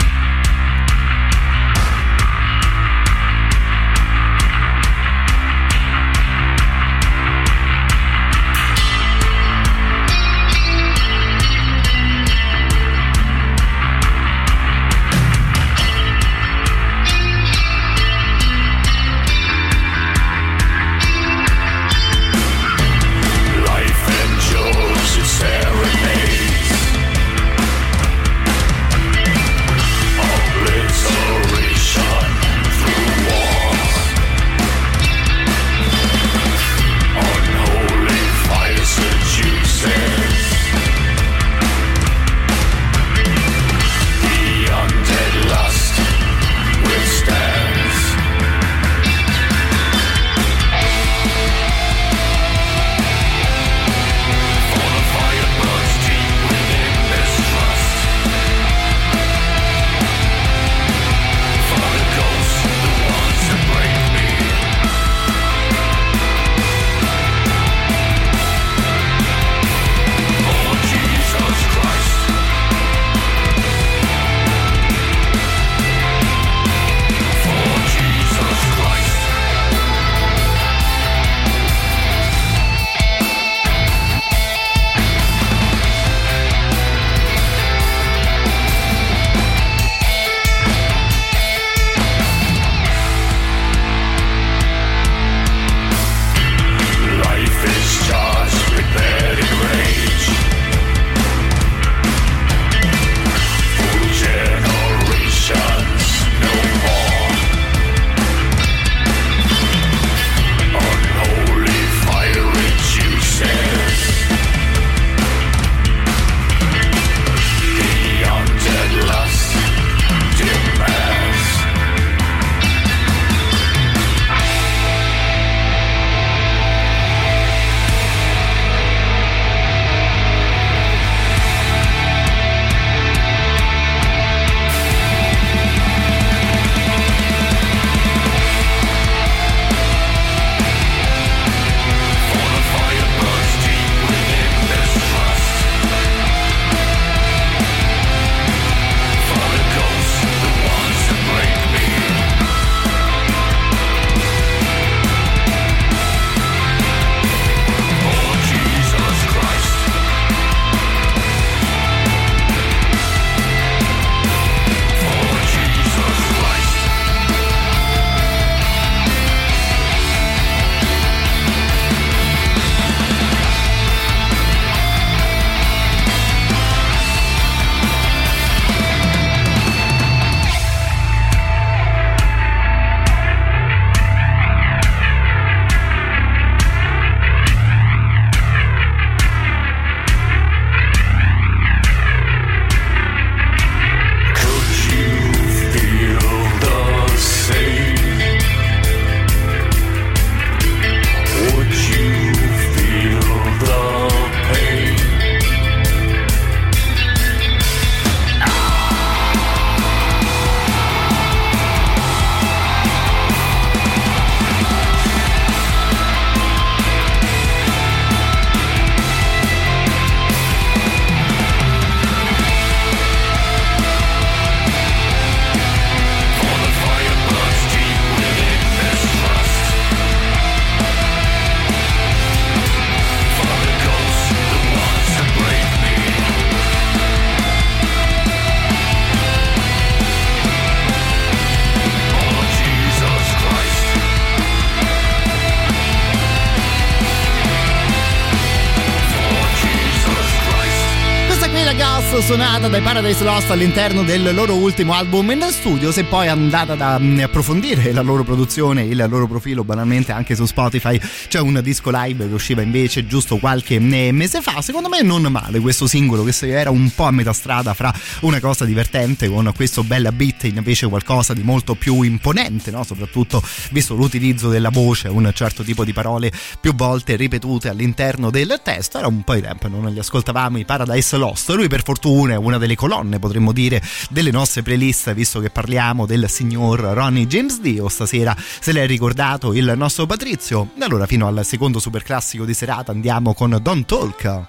Suonata dai Paradise Lost all'interno del loro ultimo album in studio. Se poi andate ad um, approfondire la loro produzione il loro profilo banalmente anche su Spotify c'è un disco live che usciva invece giusto qualche eh, mese fa. Secondo me non male questo singolo che era un po' a metà strada fra una cosa divertente con questo bella beat invece qualcosa di molto più imponente no? soprattutto visto l'utilizzo della voce un certo tipo di parole più volte ripetute all'interno del testo. Era un po' di tempo non li ascoltavamo i Paradise Lost. Lui per fortuna è una delle colonne potremmo dire delle nostre playlist visto che parliamo del signor Ronnie James Dio stasera se l'è ricordato il nostro Patrizio allora fino al secondo super classico di serata andiamo con Don't Talk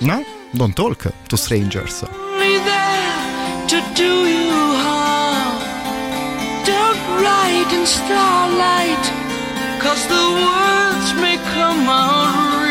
no? Don't Talk to Strangers to do you harm. Don't write in starlight, cause the words may come out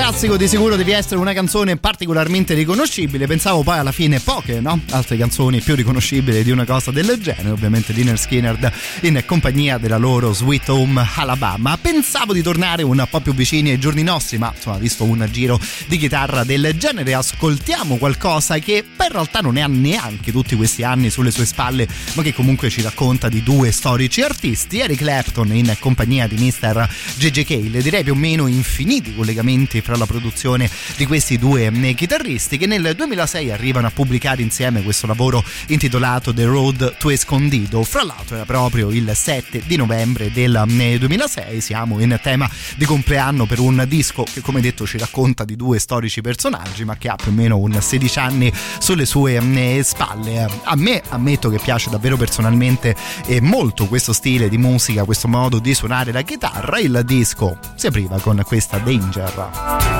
Valley. classico di sicuro devi essere una canzone particolarmente riconoscibile. Pensavo poi alla fine poche, no? Altre canzoni più riconoscibili di una cosa del genere. Ovviamente Dinner Skinner in compagnia della loro Sweet Home Alabama. Pensavo di tornare un po' più vicini ai giorni nostri, ma insomma, visto un giro di chitarra del genere, ascoltiamo qualcosa che poi in realtà non ne ha neanche tutti questi anni sulle sue spalle, ma che comunque ci racconta di due storici artisti, Eric Clapton in compagnia di Mr. J.J. Cale. Direi più o meno infiniti collegamenti fra la produzione di questi due eh, chitarristi che nel 2006 arrivano a pubblicare insieme questo lavoro intitolato The Road to Escondido. Fra l'altro era proprio il 7 di novembre del eh, 2006, siamo in tema di compleanno per un disco che come detto ci racconta di due storici personaggi ma che ha più o meno un 16 anni sulle sue eh, spalle. A me ammetto che piace davvero personalmente eh, molto questo stile di musica, questo modo di suonare la chitarra. Il disco si apriva con questa Danger.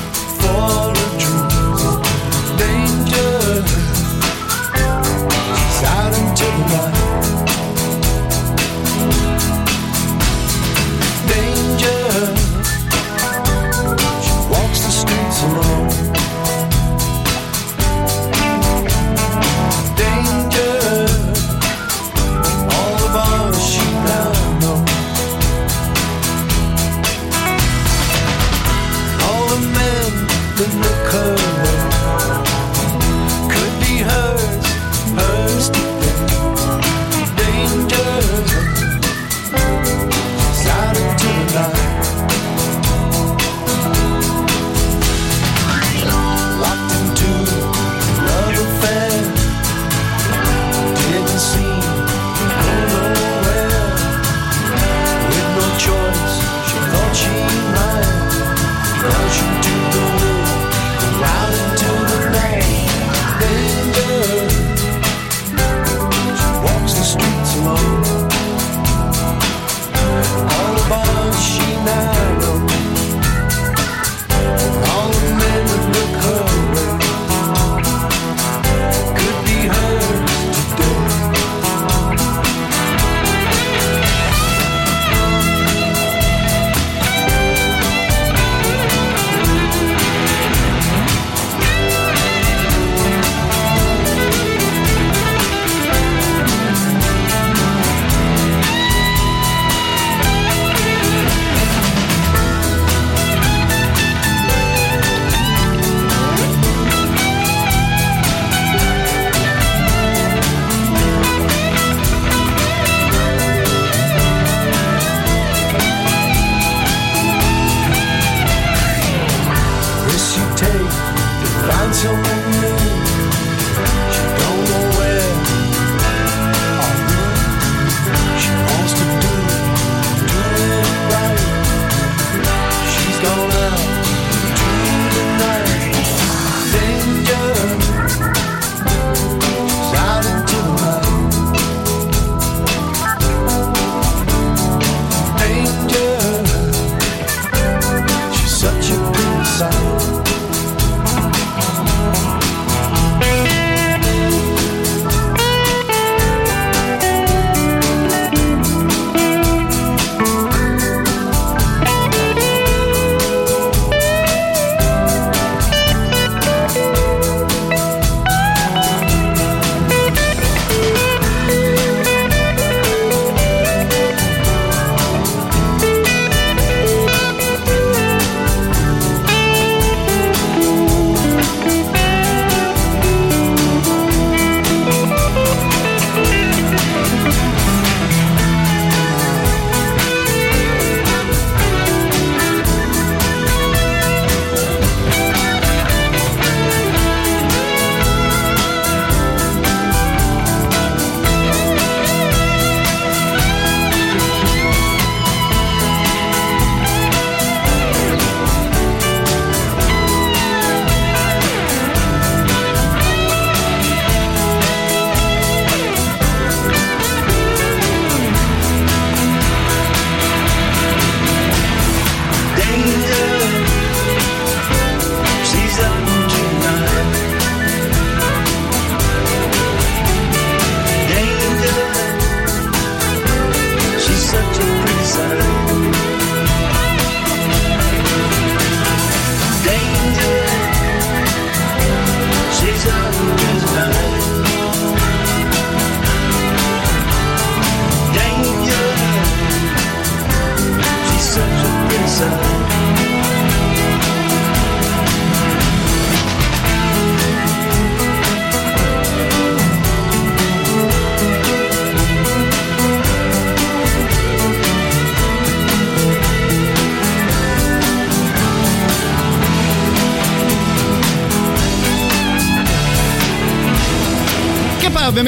into the night. Danger. She's such a pretty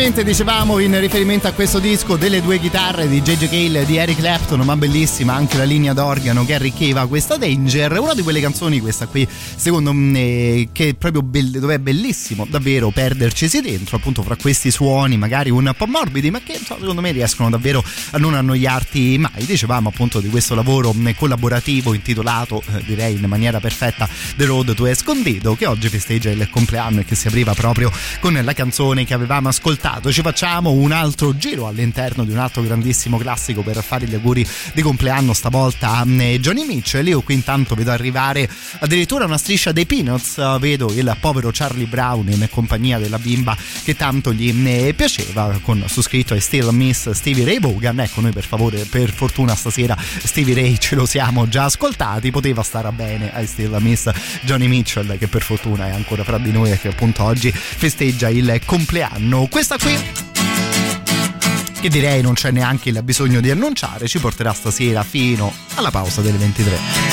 ovviamente dicevamo in riferimento a questo disco delle due chitarre di J.J. Cale di Eric Clapton, ma bellissima anche la linea d'organo che arricchiva questa Danger, una di quelle canzoni, questa qui, secondo me, che è proprio be- dove è bellissimo davvero perdercisi dentro, appunto fra questi suoni magari un po' morbidi, ma che secondo me riescono davvero a non annoiarti mai. Dicevamo appunto di questo lavoro collaborativo intitolato, eh, direi in maniera perfetta, The Road to Escondido, che oggi festeggia il compleanno e che si apriva proprio con la canzone che avevamo ascoltato. Ci facciamo un altro giro all'interno di un altro grandissimo classico per fare gli auguri di compleanno stavolta a eh, Johnny Mitchell. Io qui intanto vedo arrivare addirittura una striscia dei Peanuts, vedo il povero Charlie Brown in compagnia della bimba che tanto gli piaceva con su scritto I Still Miss Stevie Ray Vaughan. Ecco, noi per favore, per fortuna stasera Stevie Ray ce lo siamo già ascoltati, poteva stare bene I Still Miss Johnny Mitchell che per fortuna è ancora fra di noi e che appunto oggi festeggia il compleanno. Questa qui che direi non c'è neanche il bisogno di annunciare, ci porterà stasera fino alla pausa delle 23.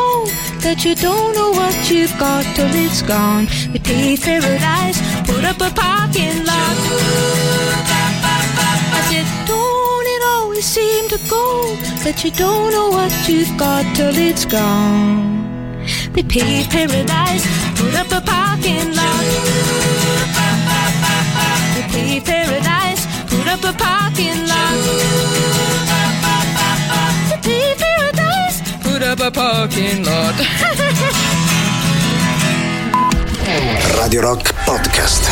that you don't know what you've got till it's gone? They paved paradise, put up a parking lot. I said, don't it always seem to go that you don't know what you've got till it's gone? They paved paradise, put up a parking lot. They paved paradise, put up a parking lot. A parking lot. Radio Rock Podcast.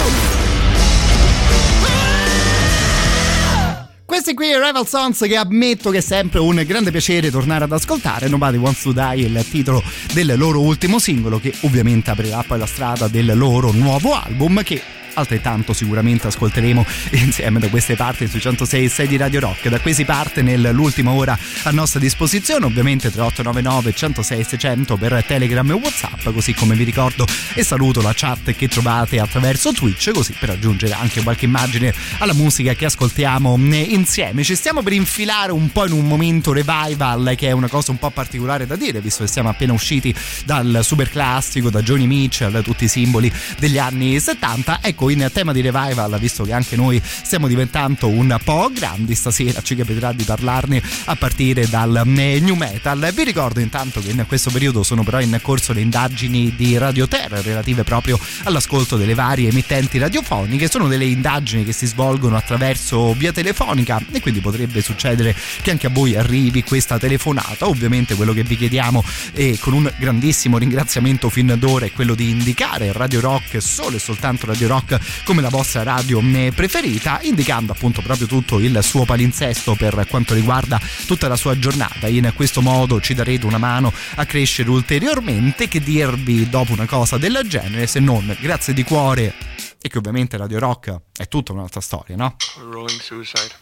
Questi qui Rival Sons che ammetto che è sempre un grande piacere tornare ad ascoltare. Nobody Wants to Die il titolo del loro ultimo singolo che ovviamente aprirà poi la strada del loro nuovo album che altrettanto sicuramente ascolteremo insieme da queste parti sui 106 e 6 di Radio Rock. Da qui si parte nell'ultima ora a nostra disposizione, ovviamente 3899 106 600 per Telegram e Whatsapp, così come vi ricordo e saluto la chat che trovate attraverso Twitch, così per aggiungere anche qualche immagine alla musica che ascoltiamo insieme. Ci stiamo per infilare un po' in un momento revival che è una cosa un po' particolare da dire, visto che siamo appena usciti dal super classico, da Johnny Mitchell, tutti i simboli degli anni 70. Ecco, in tema di revival, visto che anche noi stiamo diventando un po' grandi stasera, ci capiterà di parlarne a partire dal new metal. Vi ricordo intanto che in questo periodo sono però in corso le indagini di Radio Terra relative proprio all'ascolto delle varie emittenti radiofoniche. Sono delle indagini che si svolgono attraverso via telefonica e quindi potrebbe succedere che anche a voi arrivi questa telefonata. Ovviamente quello che vi chiediamo e con un grandissimo ringraziamento fin d'ora è quello di indicare Radio Rock, solo e soltanto Radio Rock come la vostra radio preferita, indicando appunto proprio tutto il suo palinsesto per quanto riguarda tutta la sua giornata. In questo modo ci darete una mano a crescere ulteriormente. Che dirvi dopo una cosa del genere, se non grazie di cuore e che ovviamente Radio Rock è tutta un'altra storia, no? Rolling Suicide.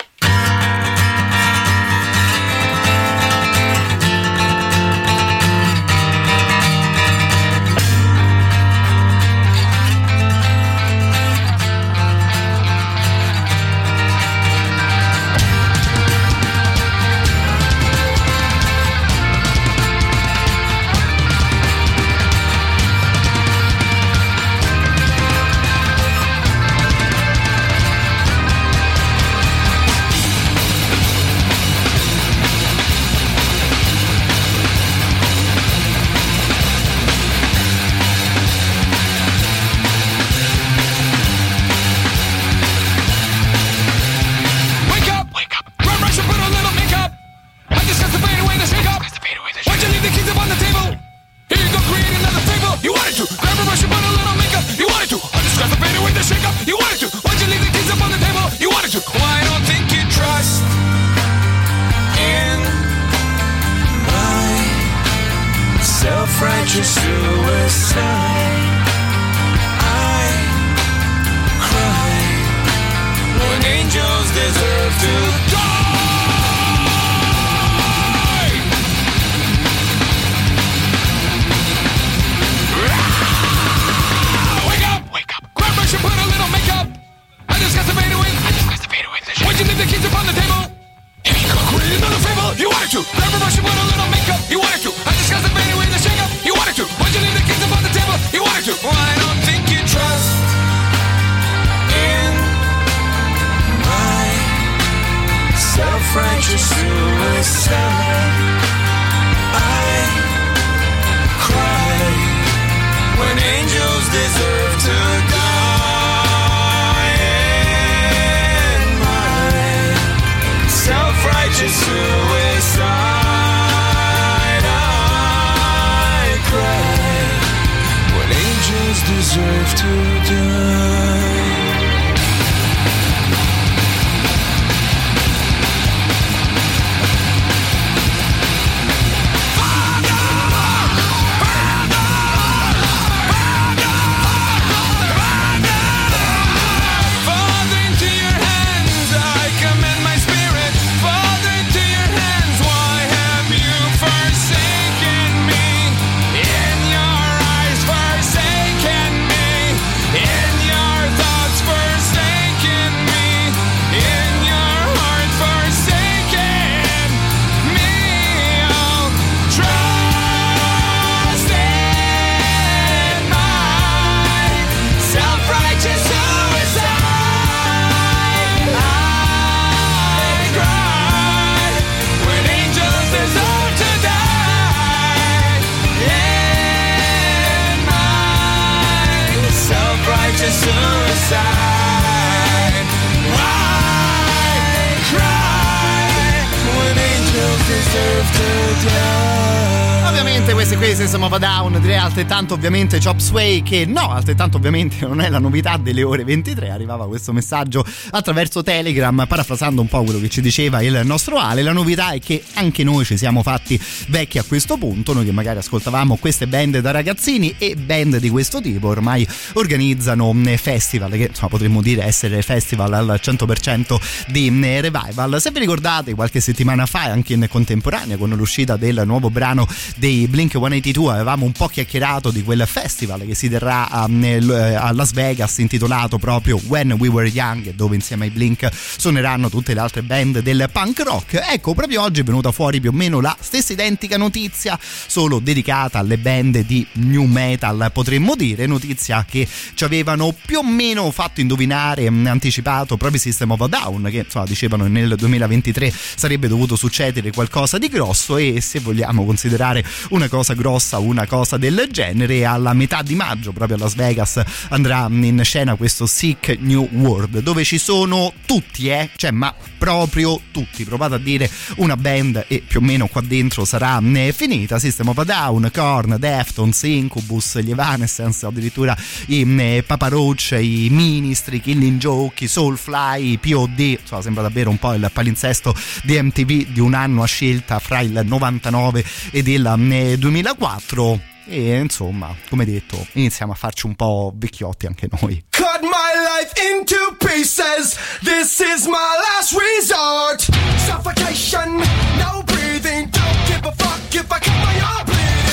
Altrettanto ovviamente Chop Sway che no, altrettanto ovviamente non è la novità delle ore 23, arrivava questo messaggio attraverso Telegram parafrasando un po' quello che ci diceva il nostro Ale, la novità è che anche noi ci siamo fatti vecchi a questo punto, noi che magari ascoltavamo queste band da ragazzini e band di questo tipo ormai organizzano eh, festival che insomma potremmo dire essere festival al 100% di eh, revival. Se vi ricordate qualche settimana fa anche in contemporanea con l'uscita del nuovo brano dei Blink 182 avevamo un po' chiacchierato di quel festival che si terrà a, a Las Vegas intitolato proprio When We Were Young dove insieme ai Blink suoneranno tutte le altre band del punk rock. Ecco proprio oggi è venuta fuori più o meno la stessa identica notizia solo dedicata alle band di new metal potremmo dire notizia che ci avevano più o meno fatto indovinare mh, anticipato proprio System of a Down che insomma dicevano nel 2023 sarebbe dovuto succedere qualcosa di grosso e se vogliamo considerare una cosa grossa una cosa del genere alla metà di maggio proprio a Las Vegas andrà in scena questo Sick New World dove ci sono tutti eh? Cioè ma proprio tutti. Provate a dire una band e più o meno qua dentro sarà eh, finita. System of a Down, Korn, Deftones, Incubus, gli Evanescence addirittura i eh, Papa Roach, i Ministri, Killing Joke, Soulfly, POD insomma sembra davvero un po' il palinsesto di MTV di un anno a scelta fra il 99 ed il eh, 2004 e insomma come detto iniziamo a farci un po' vecchiotti anche noi Cut my life into pieces. This is my last resort. Suffocation, no breathing. Don't give a fuck if I cut my arm bleeding.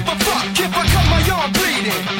Give a fuck if I cut my arm bleeding.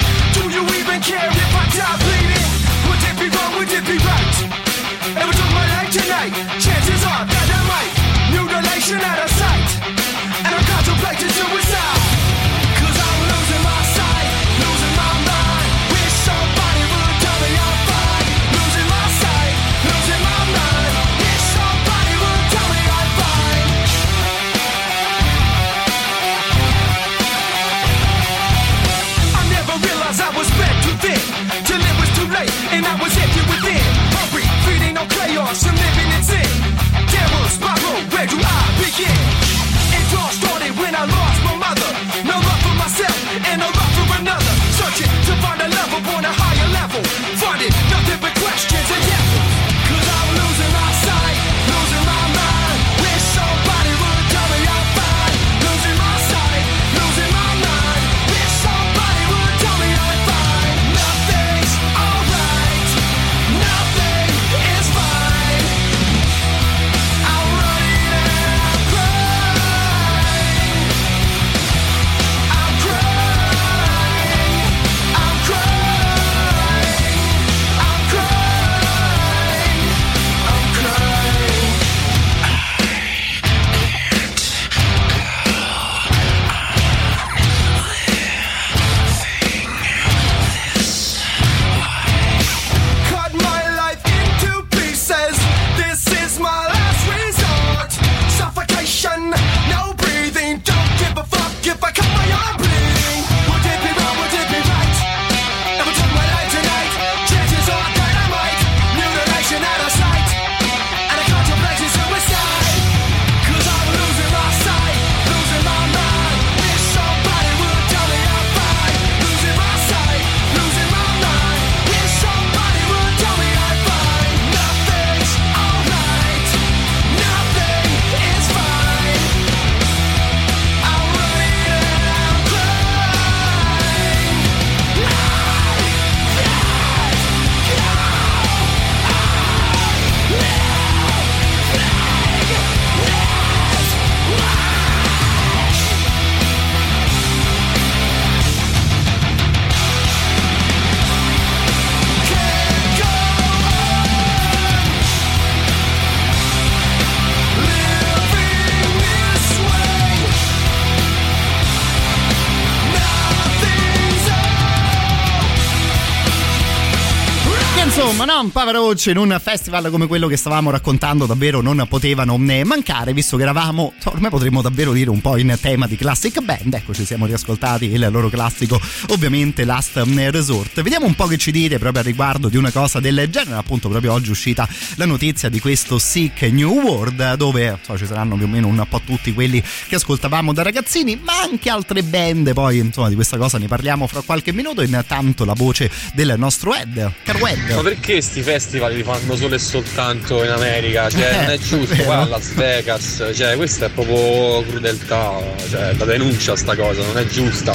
Pavarotti in un festival come quello che stavamo raccontando davvero non potevano né mancare, visto che eravamo, ormai potremmo davvero dire un po' in tema di classic band. Ecco, ci siamo riascoltati il loro classico, ovviamente Last Resort. Vediamo un po' che ci dite proprio a riguardo di una cosa del genere. Appunto, proprio oggi è uscita la notizia di questo Sick New World, dove so, ci saranno più o meno un po' tutti quelli che ascoltavamo da ragazzini, ma anche altre band. Poi, insomma, di questa cosa ne parliamo fra qualche minuto. Intanto la voce del nostro Ed, caro Ed. Ma perché sti festival li fanno solo e soltanto in America? Cioè, non è giusto, vero. qua a Las Vegas, cioè, questa è proprio crudeltà, cioè, la denuncia sta cosa, non è giusta,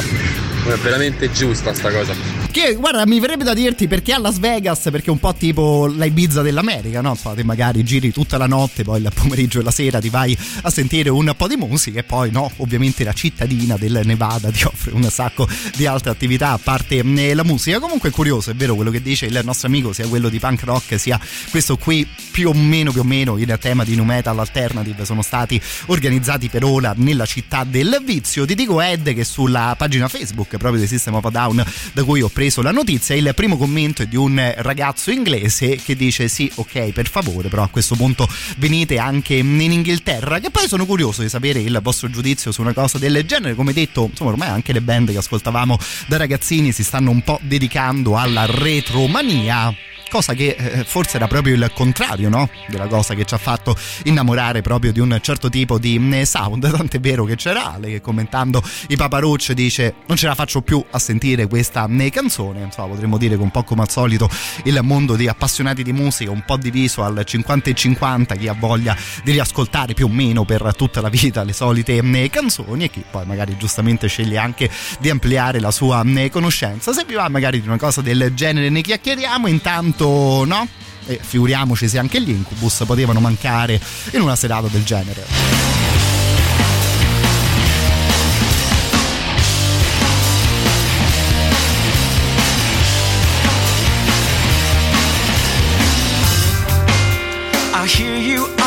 non è veramente giusta sta cosa. Che guarda, mi verrebbe da dirti perché a Las Vegas, perché è un po' tipo la Ibiza dell'America, no? Te magari giri tutta la notte, poi il pomeriggio e la sera ti vai a sentire un po' di musica e poi no, ovviamente la cittadina del Nevada ti offre un sacco di altre attività a parte eh, la musica. Comunque è curioso, è vero quello che dice il nostro amico, sia quello di punk rock sia questo qui più o meno più o meno in tema di nu metal alternative sono stati organizzati per ora nella città del vizio. Ti dico Ed che sulla pagina Facebook proprio di System of a Down da cui ho preso la notizia, il primo commento è di un ragazzo inglese che dice sì, ok, per favore, però a questo punto venite anche in Inghilterra, che poi sono curioso di sapere il vostro giudizio su una cosa del genere, come detto, insomma, ormai anche le band che ascoltavamo da ragazzini si stanno un po' dedicando alla retromania cosa che eh, forse era proprio il contrario no? della cosa che ci ha fatto innamorare proprio di un certo tipo di mm, sound. Tant'è vero che c'era Ale che commentando i paparucci dice non ce la faccio più a sentire questa mm, canzone. Insomma potremmo dire che un po' come al solito il mondo di appassionati di musica un po' diviso al 50 e 50 chi ha voglia di riascoltare più o meno per tutta la vita le solite mm, canzoni e chi poi magari giustamente sceglie anche di ampliare la sua conoscenza. Se vi va magari di una cosa del genere ne chiacchieriamo. Intanto no? E figuriamoci se anche gli Incubus potevano mancare in una serata del genere. I hear you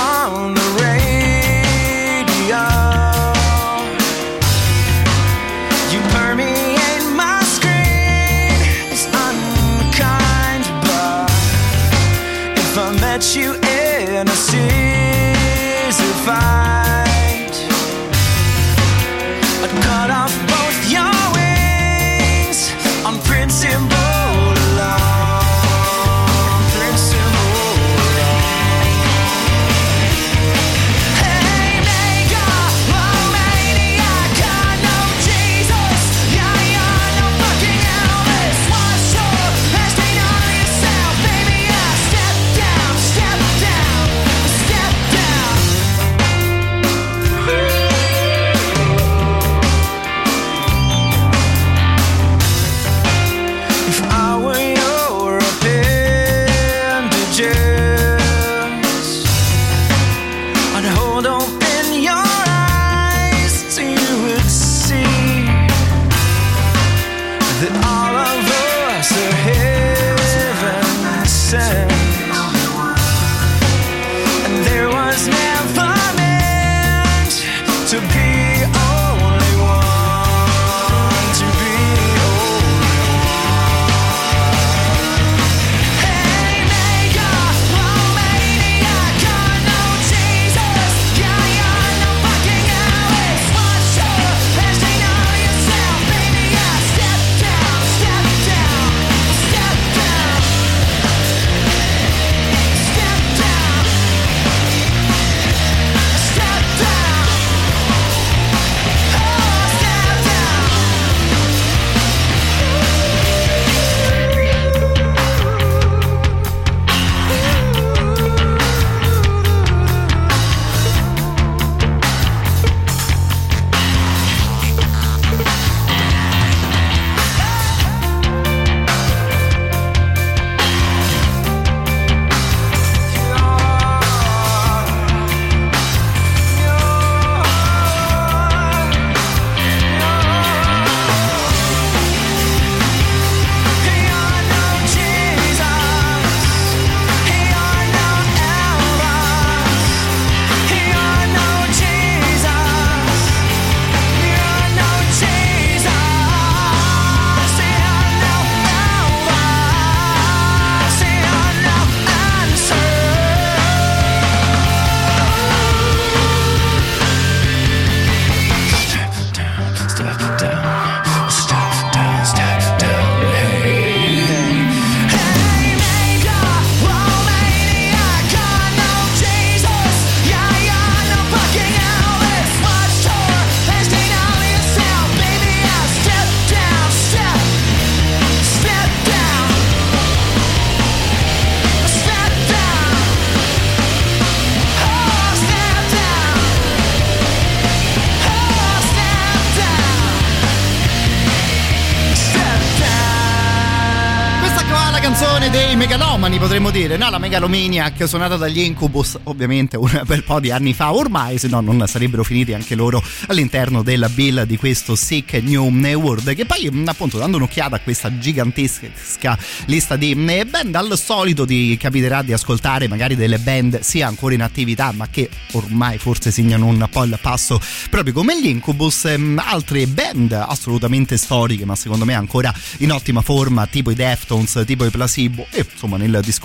potremmo dire, no? La megalomaniac suonata dagli Incubus, ovviamente un bel po' di anni fa ormai, se no non sarebbero finiti anche loro all'interno della bill di questo Sick New World, che poi appunto dando un'occhiata a questa gigantesca lista di eh, band, al solito ti capiterà di ascoltare magari delle band sia ancora in attività, ma che ormai forse segnano un po' il passo proprio come gli Incubus, ehm, altre band assolutamente storiche, ma secondo me ancora in ottima forma, tipo i Deftones, tipo i Placebo e insomma nel discorso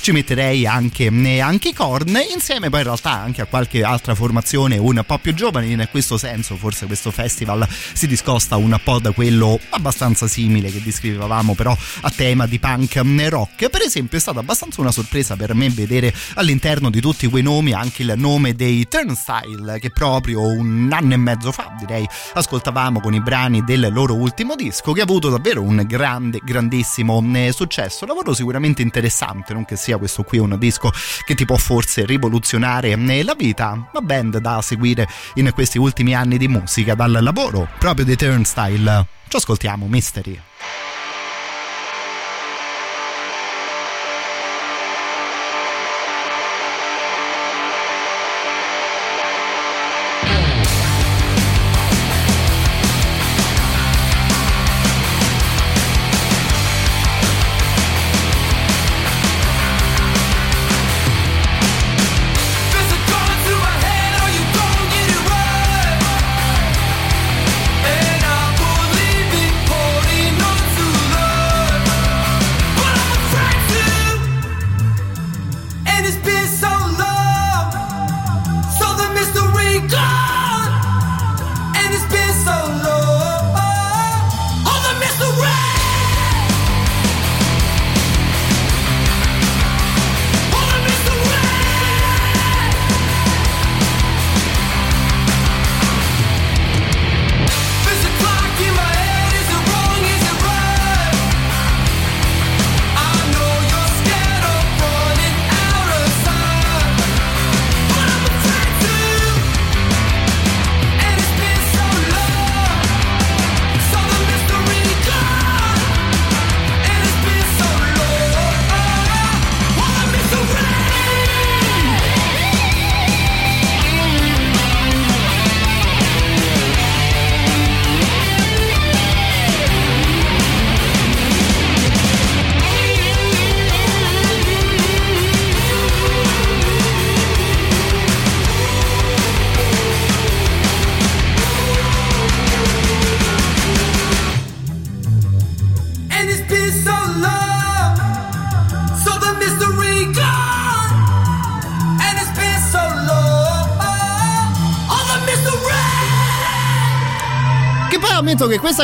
ci metterei anche, eh, anche i Korn insieme poi in realtà anche a qualche altra formazione un po' più giovane in questo senso forse questo festival si discosta un po' da quello abbastanza simile che descrivevamo però a tema di punk eh, rock. Per esempio è stata abbastanza una sorpresa per me vedere all'interno di tutti quei nomi anche il nome dei Turnstile che proprio un anno e mezzo fa direi ascoltavamo con i brani del loro ultimo disco che ha avuto davvero un grande grandissimo eh, successo. Lavoro sicuramente interessante non che sia questo qui un disco che ti può forse rivoluzionare. La vita ma band da seguire in questi ultimi anni di musica dal lavoro proprio dei Turnstile. Ci ascoltiamo Mystery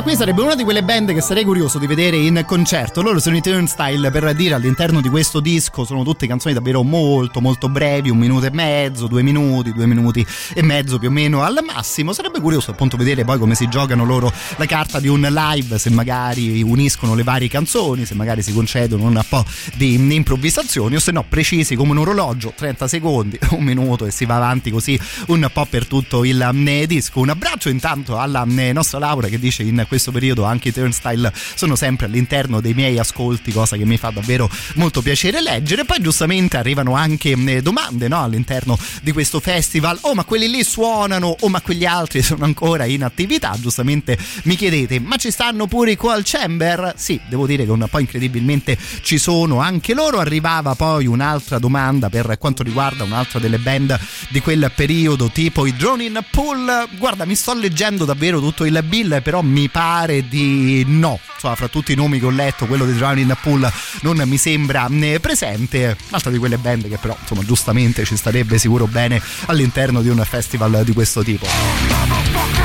qui sarebbe una di quelle band che sarei curioso di vedere in concerto. Loro sono i Turnstile, per dire all'interno di questo disco sono tutte canzoni davvero molto molto brevi, un minuto e mezzo, due minuti, due minuti e mezzo più o meno al massimo. Sarebbe curioso appunto vedere poi come si giocano loro la carta di un live, se magari uniscono le varie canzoni, se magari si concedono un po' di improvvisazioni o se no precisi come un orologio, 30 secondi, un minuto e si va avanti così un po' per tutto il eh, disco. Un abbraccio intanto alla eh, nostra Laura che dice in questo periodo anche i Turnstile sono sempre all'interno dei miei ascolti, cosa che mi fa davvero molto piacere leggere. Poi giustamente arrivano anche eh, domande no, all'interno di questo festival. Oh, ma quelli lì suonano, oh, ma quegli altri sono ancora in attività. Giustamente mi chiedete, ma ci stanno pure i Coal Chamber? Sì, devo dire che un po' incredibilmente ci sono anche loro. Arrivava poi un'altra domanda per quanto riguarda un'altra delle band di quel periodo, tipo i Drone in Pool. Guarda, mi sto leggendo davvero tutto il bill, però mi pare di no. Insomma, fra tutti i nomi che ho letto, quello di Drowning Pool non mi sembra né presente. Un'altra di quelle band che però, insomma, giustamente ci starebbe sicuro bene all'interno di un festival di questo tipo.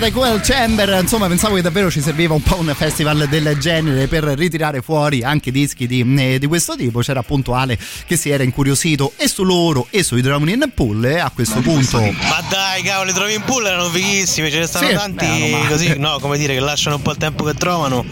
Dai Coel Chamber. Insomma, pensavo che davvero ci serviva un po' un festival del genere per ritirare fuori anche dischi di, eh, di questo tipo. C'era appunto Ale che si era incuriosito e su loro e sui Drowning in Pool. E a questo punto. Ma dai, cavolo, i trovi in pool erano fighissimi, ce ne stanno Sì, tanti così, no, come dire, che lasciano un po' il tempo che trovano.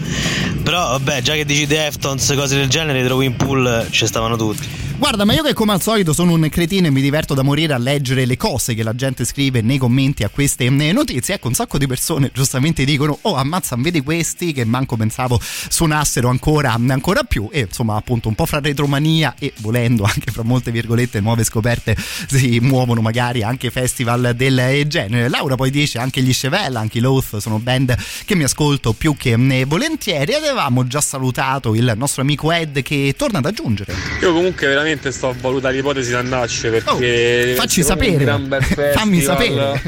Però vabbè, già che dici Deftones, cose del genere, i trovi in pool ci stavano tutti. Guarda, ma io che come al solito sono un cretino e mi diverto da morire a leggere le cose che la gente scrive nei commenti a queste eh, notizie. Ecco, un sacco di persone giustamente dicono: Oh, ammazza, vedi questi che manco pensavo suonassero ancora, ancora più. E insomma, appunto, un po' fra retromania e volendo anche fra molte virgolette nuove scoperte si muovono magari anche festival del genere. Laura poi dice anche gli Chevelle, anche i Loath sono band che mi ascolto più che eh, volentieri. Ed avevamo già salutato il nostro amico Ed che torna ad aggiungere. Io comunque veramente sto a valutare l'ipotesi di andarci perché Oh, facci sapere. un gran bel Fammi festival. sapere.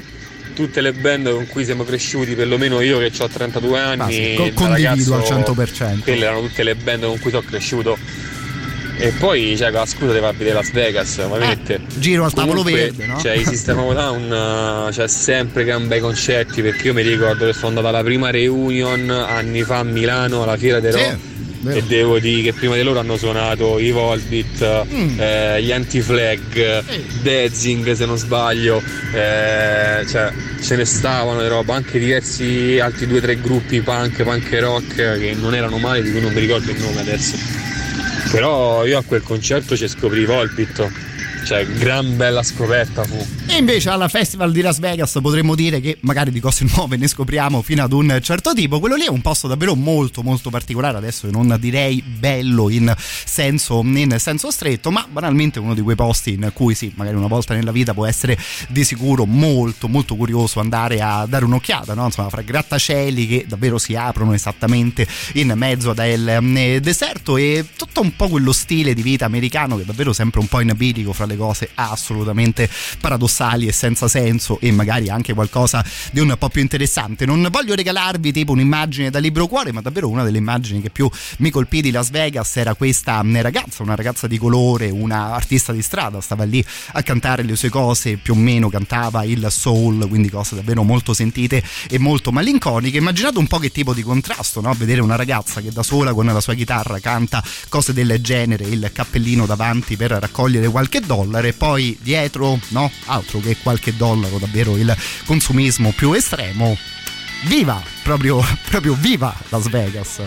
Tutte le band con cui siamo cresciuti, perlomeno io che ho 32 anni, sì, co- da condivido ragazzo, al 100%. Quelle erano tutte le band con cui sono cresciuto. E poi, cioè, con la scusa devo a vedere Las Vegas, ovviamente. Eh, giro al tavolo Comunque, verde, no? Cioè, i System of a Down, eh, c'è sempre gran bei concerti, perché io mi ricordo che sono andato alla prima reunion anni fa a Milano, alla Fiera dei Sì, Rock. E devo dire che prima di loro hanno suonato i Volbit, Mm. eh, gli Anti-Flag, Dezing se non sbaglio, eh, cioè ce ne stavano di roba, anche diversi altri due o tre gruppi punk, punk e rock che non erano male, di cui non mi ricordo il nome adesso. Però io a quel concerto ci scoprì i Volbit, cioè gran bella scoperta fu. E invece alla Festival di Las Vegas potremmo dire che magari di cose nuove ne scopriamo fino ad un certo tipo. Quello lì è un posto davvero molto molto particolare, adesso non direi bello in senso, in senso stretto, ma banalmente uno di quei posti in cui sì, magari una volta nella vita può essere di sicuro molto molto curioso andare a dare un'occhiata, no? Insomma, fra grattacieli che davvero si aprono esattamente in mezzo ad el eh, deserto e tutto un po' quello stile di vita americano che è davvero sempre un po' in bilico fra le cose assolutamente paradossali e senza senso e magari anche qualcosa di un po' più interessante. Non voglio regalarvi tipo un'immagine da libro cuore, ma davvero una delle immagini che più mi colpì di Las Vegas era questa mm, ragazza, una ragazza di colore, una artista di strada, stava lì a cantare le sue cose, più o meno cantava il soul, quindi cose davvero molto sentite e molto malinconiche. Immaginate un po' che tipo di contrasto, no? Vedere una ragazza che da sola con la sua chitarra canta cose del genere, il cappellino davanti per raccogliere qualche dollaro e poi dietro, no? Altro che qualche dollaro, davvero il consumismo più estremo. Viva! Proprio, proprio viva Las Vegas!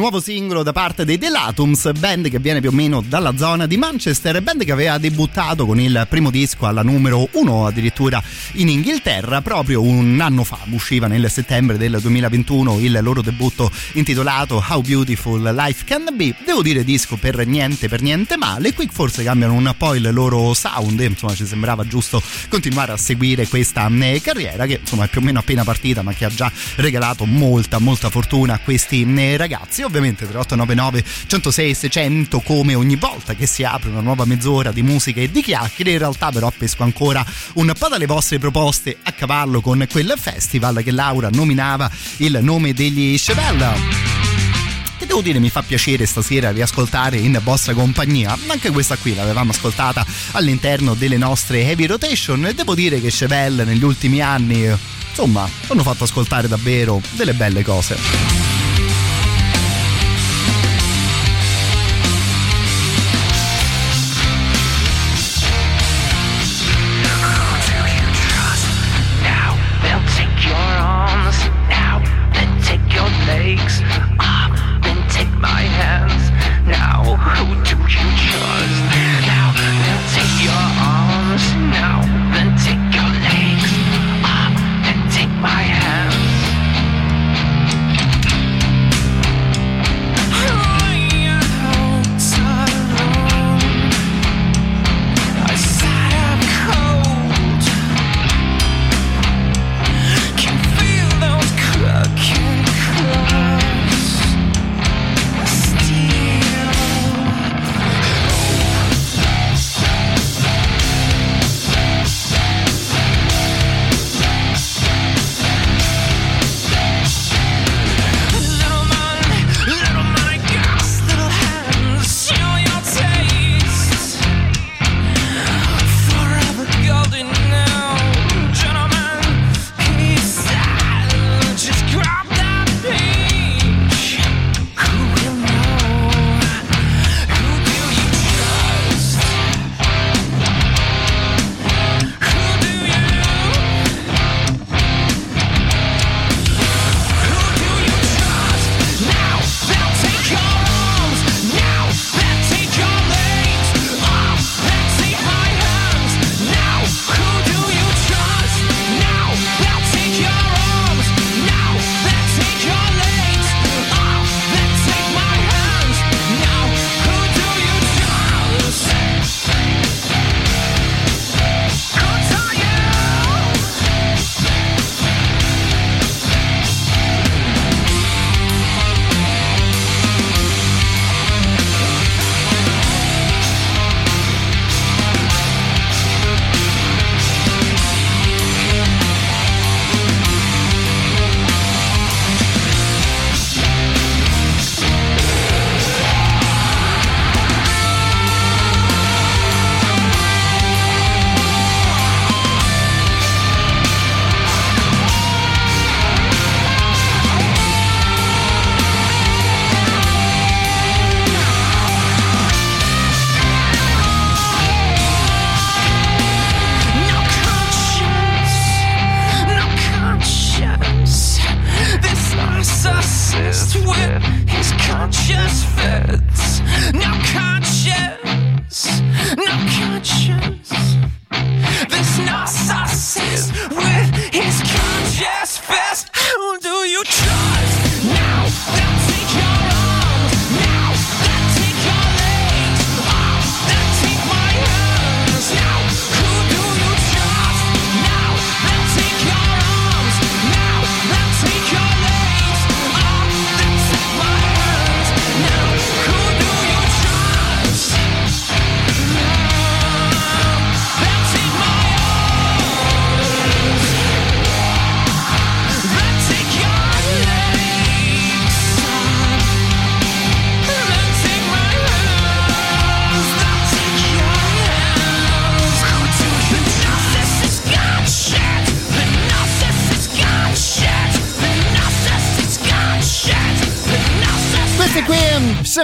Nuovo singolo da parte dei Delatums, band che viene più o meno dalla zona di Manchester, band che aveva debuttato con il primo disco alla numero 1 addirittura in Inghilterra proprio un anno fa, usciva nel settembre del 2021 il loro debutto intitolato How Beautiful Life Can Be, devo dire disco per niente per niente male, qui forse cambiano un po' il loro sound, insomma ci sembrava giusto continuare a seguire questa eh, carriera che insomma è più o meno appena partita ma che ha già regalato molta molta fortuna a questi eh, ragazzi. Ovviamente 3899 106 600 come ogni volta che si apre una nuova mezz'ora di musica e di chiacchiere in realtà però pesco ancora un po' dalle vostre proposte a cavallo con quel festival che Laura nominava il nome degli Chevelle che devo dire mi fa piacere stasera riascoltare in vostra compagnia. Anche questa qui l'avevamo ascoltata all'interno delle nostre heavy rotation e devo dire che Chevelle negli ultimi anni, insomma, hanno fatto ascoltare davvero delle belle cose.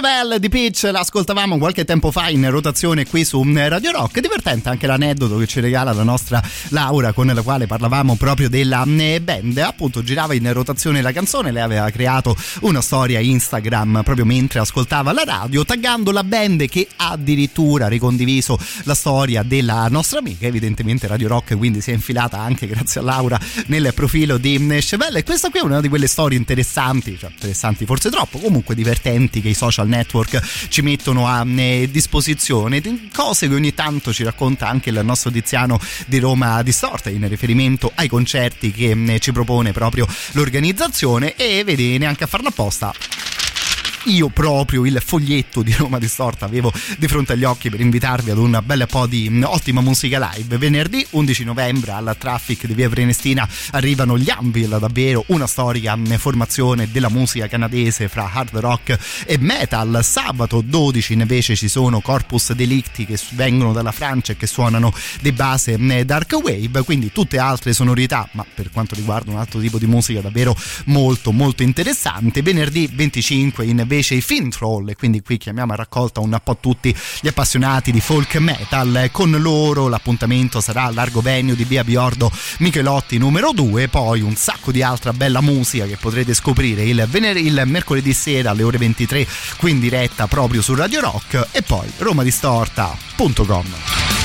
Chevelle di Peach, l'ascoltavamo qualche tempo fa in rotazione qui su Radio Rock. Divertente anche l'aneddoto che ci regala la nostra Laura con la quale parlavamo proprio della eh, band. Appunto girava in rotazione la canzone, lei aveva creato una storia Instagram proprio mentre ascoltava la radio, taggando la band che ha addirittura ricondiviso la storia della nostra amica, evidentemente Radio Rock quindi si è infilata anche grazie a Laura nel profilo di Chevelle. E questa qui è una di quelle storie interessanti, cioè interessanti forse troppo, comunque divertenti che i social network ci mettono a eh, disposizione, di cose che ogni tanto ci racconta anche il nostro Tiziano di Roma Distorta in riferimento ai concerti che eh, ci propone proprio l'organizzazione. E vedi neanche a farlo apposta io proprio il foglietto di Roma Distorta avevo di fronte agli occhi per invitarvi ad un bel po' di mm, ottima musica live. Venerdì 11 novembre alla Traffic di Via Prenestina arrivano gli Anvil, davvero una storica mm, formazione della musica canadese fra hard rock e metal. Sabato 12 invece ci sono Corpus Delicti che vengono dalla Francia e che suonano di base mm, dark wave, quindi tutte altre sonorità, ma per quanto riguarda un altro tipo di musica davvero molto molto interessante. Venerdì 25 invece i Film Troll quindi qui chiamiamo a raccolta un po' tutti gli appassionati di folk metal con loro l'appuntamento sarà a largo venue di via Biordo Michelotti numero 2 poi un sacco di altra bella musica che potrete scoprire il, vener- il mercoledì sera alle ore 23 qui in diretta proprio su Radio Rock e poi romadistorta.com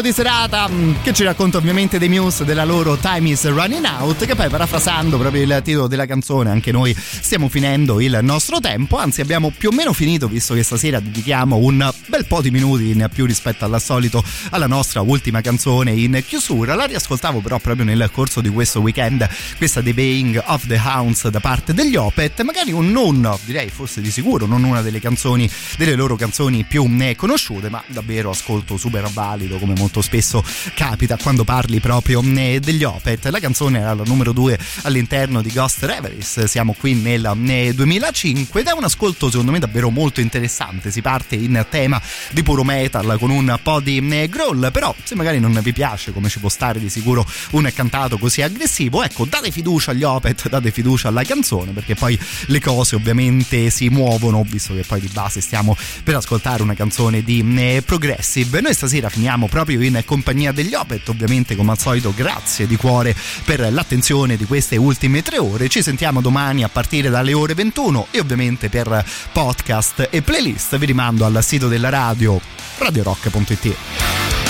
classico di serata mm, che ci racconta ovviamente dei Muse della loro Time is Running Out che poi parafrasando proprio il titolo della canzone anche noi stiamo finendo il nostro tempo anzi abbiamo più o meno finito visto che stasera dedichiamo un bel po' di minuti in più rispetto al solito alla nostra ultima canzone in chiusura. La riascoltavo però proprio nel corso di questo weekend questa The Baying of the Hounds da parte degli Opet magari un non direi forse di sicuro non una delle canzoni delle loro canzoni più eh, conosciute ma davvero ascolto super valido come molto spesso capita quando parli proprio eh, degli Opet. La canzone era la numero 2 all'interno di Ghost Reveries, siamo qui nel eh, 2005 ed è un ascolto secondo me davvero molto interessante, si parte in tema di puro metal con un po' di eh, growl, però se magari non vi piace come ci può stare di sicuro un cantato così aggressivo, ecco date fiducia agli Opet, date fiducia alla canzone perché poi le cose ovviamente si muovono, visto che poi di base stiamo per ascoltare una canzone di eh, progressive. Noi stasera finiamo proprio in compagnia degli Opet, ovviamente come al solito grazie di cuore per l'attenzione di queste ultime tre ore. Ci sentiamo domani a partire dalle ore 21 e ovviamente per podcast e playlist vi rimando al sito della radio radiorock.it.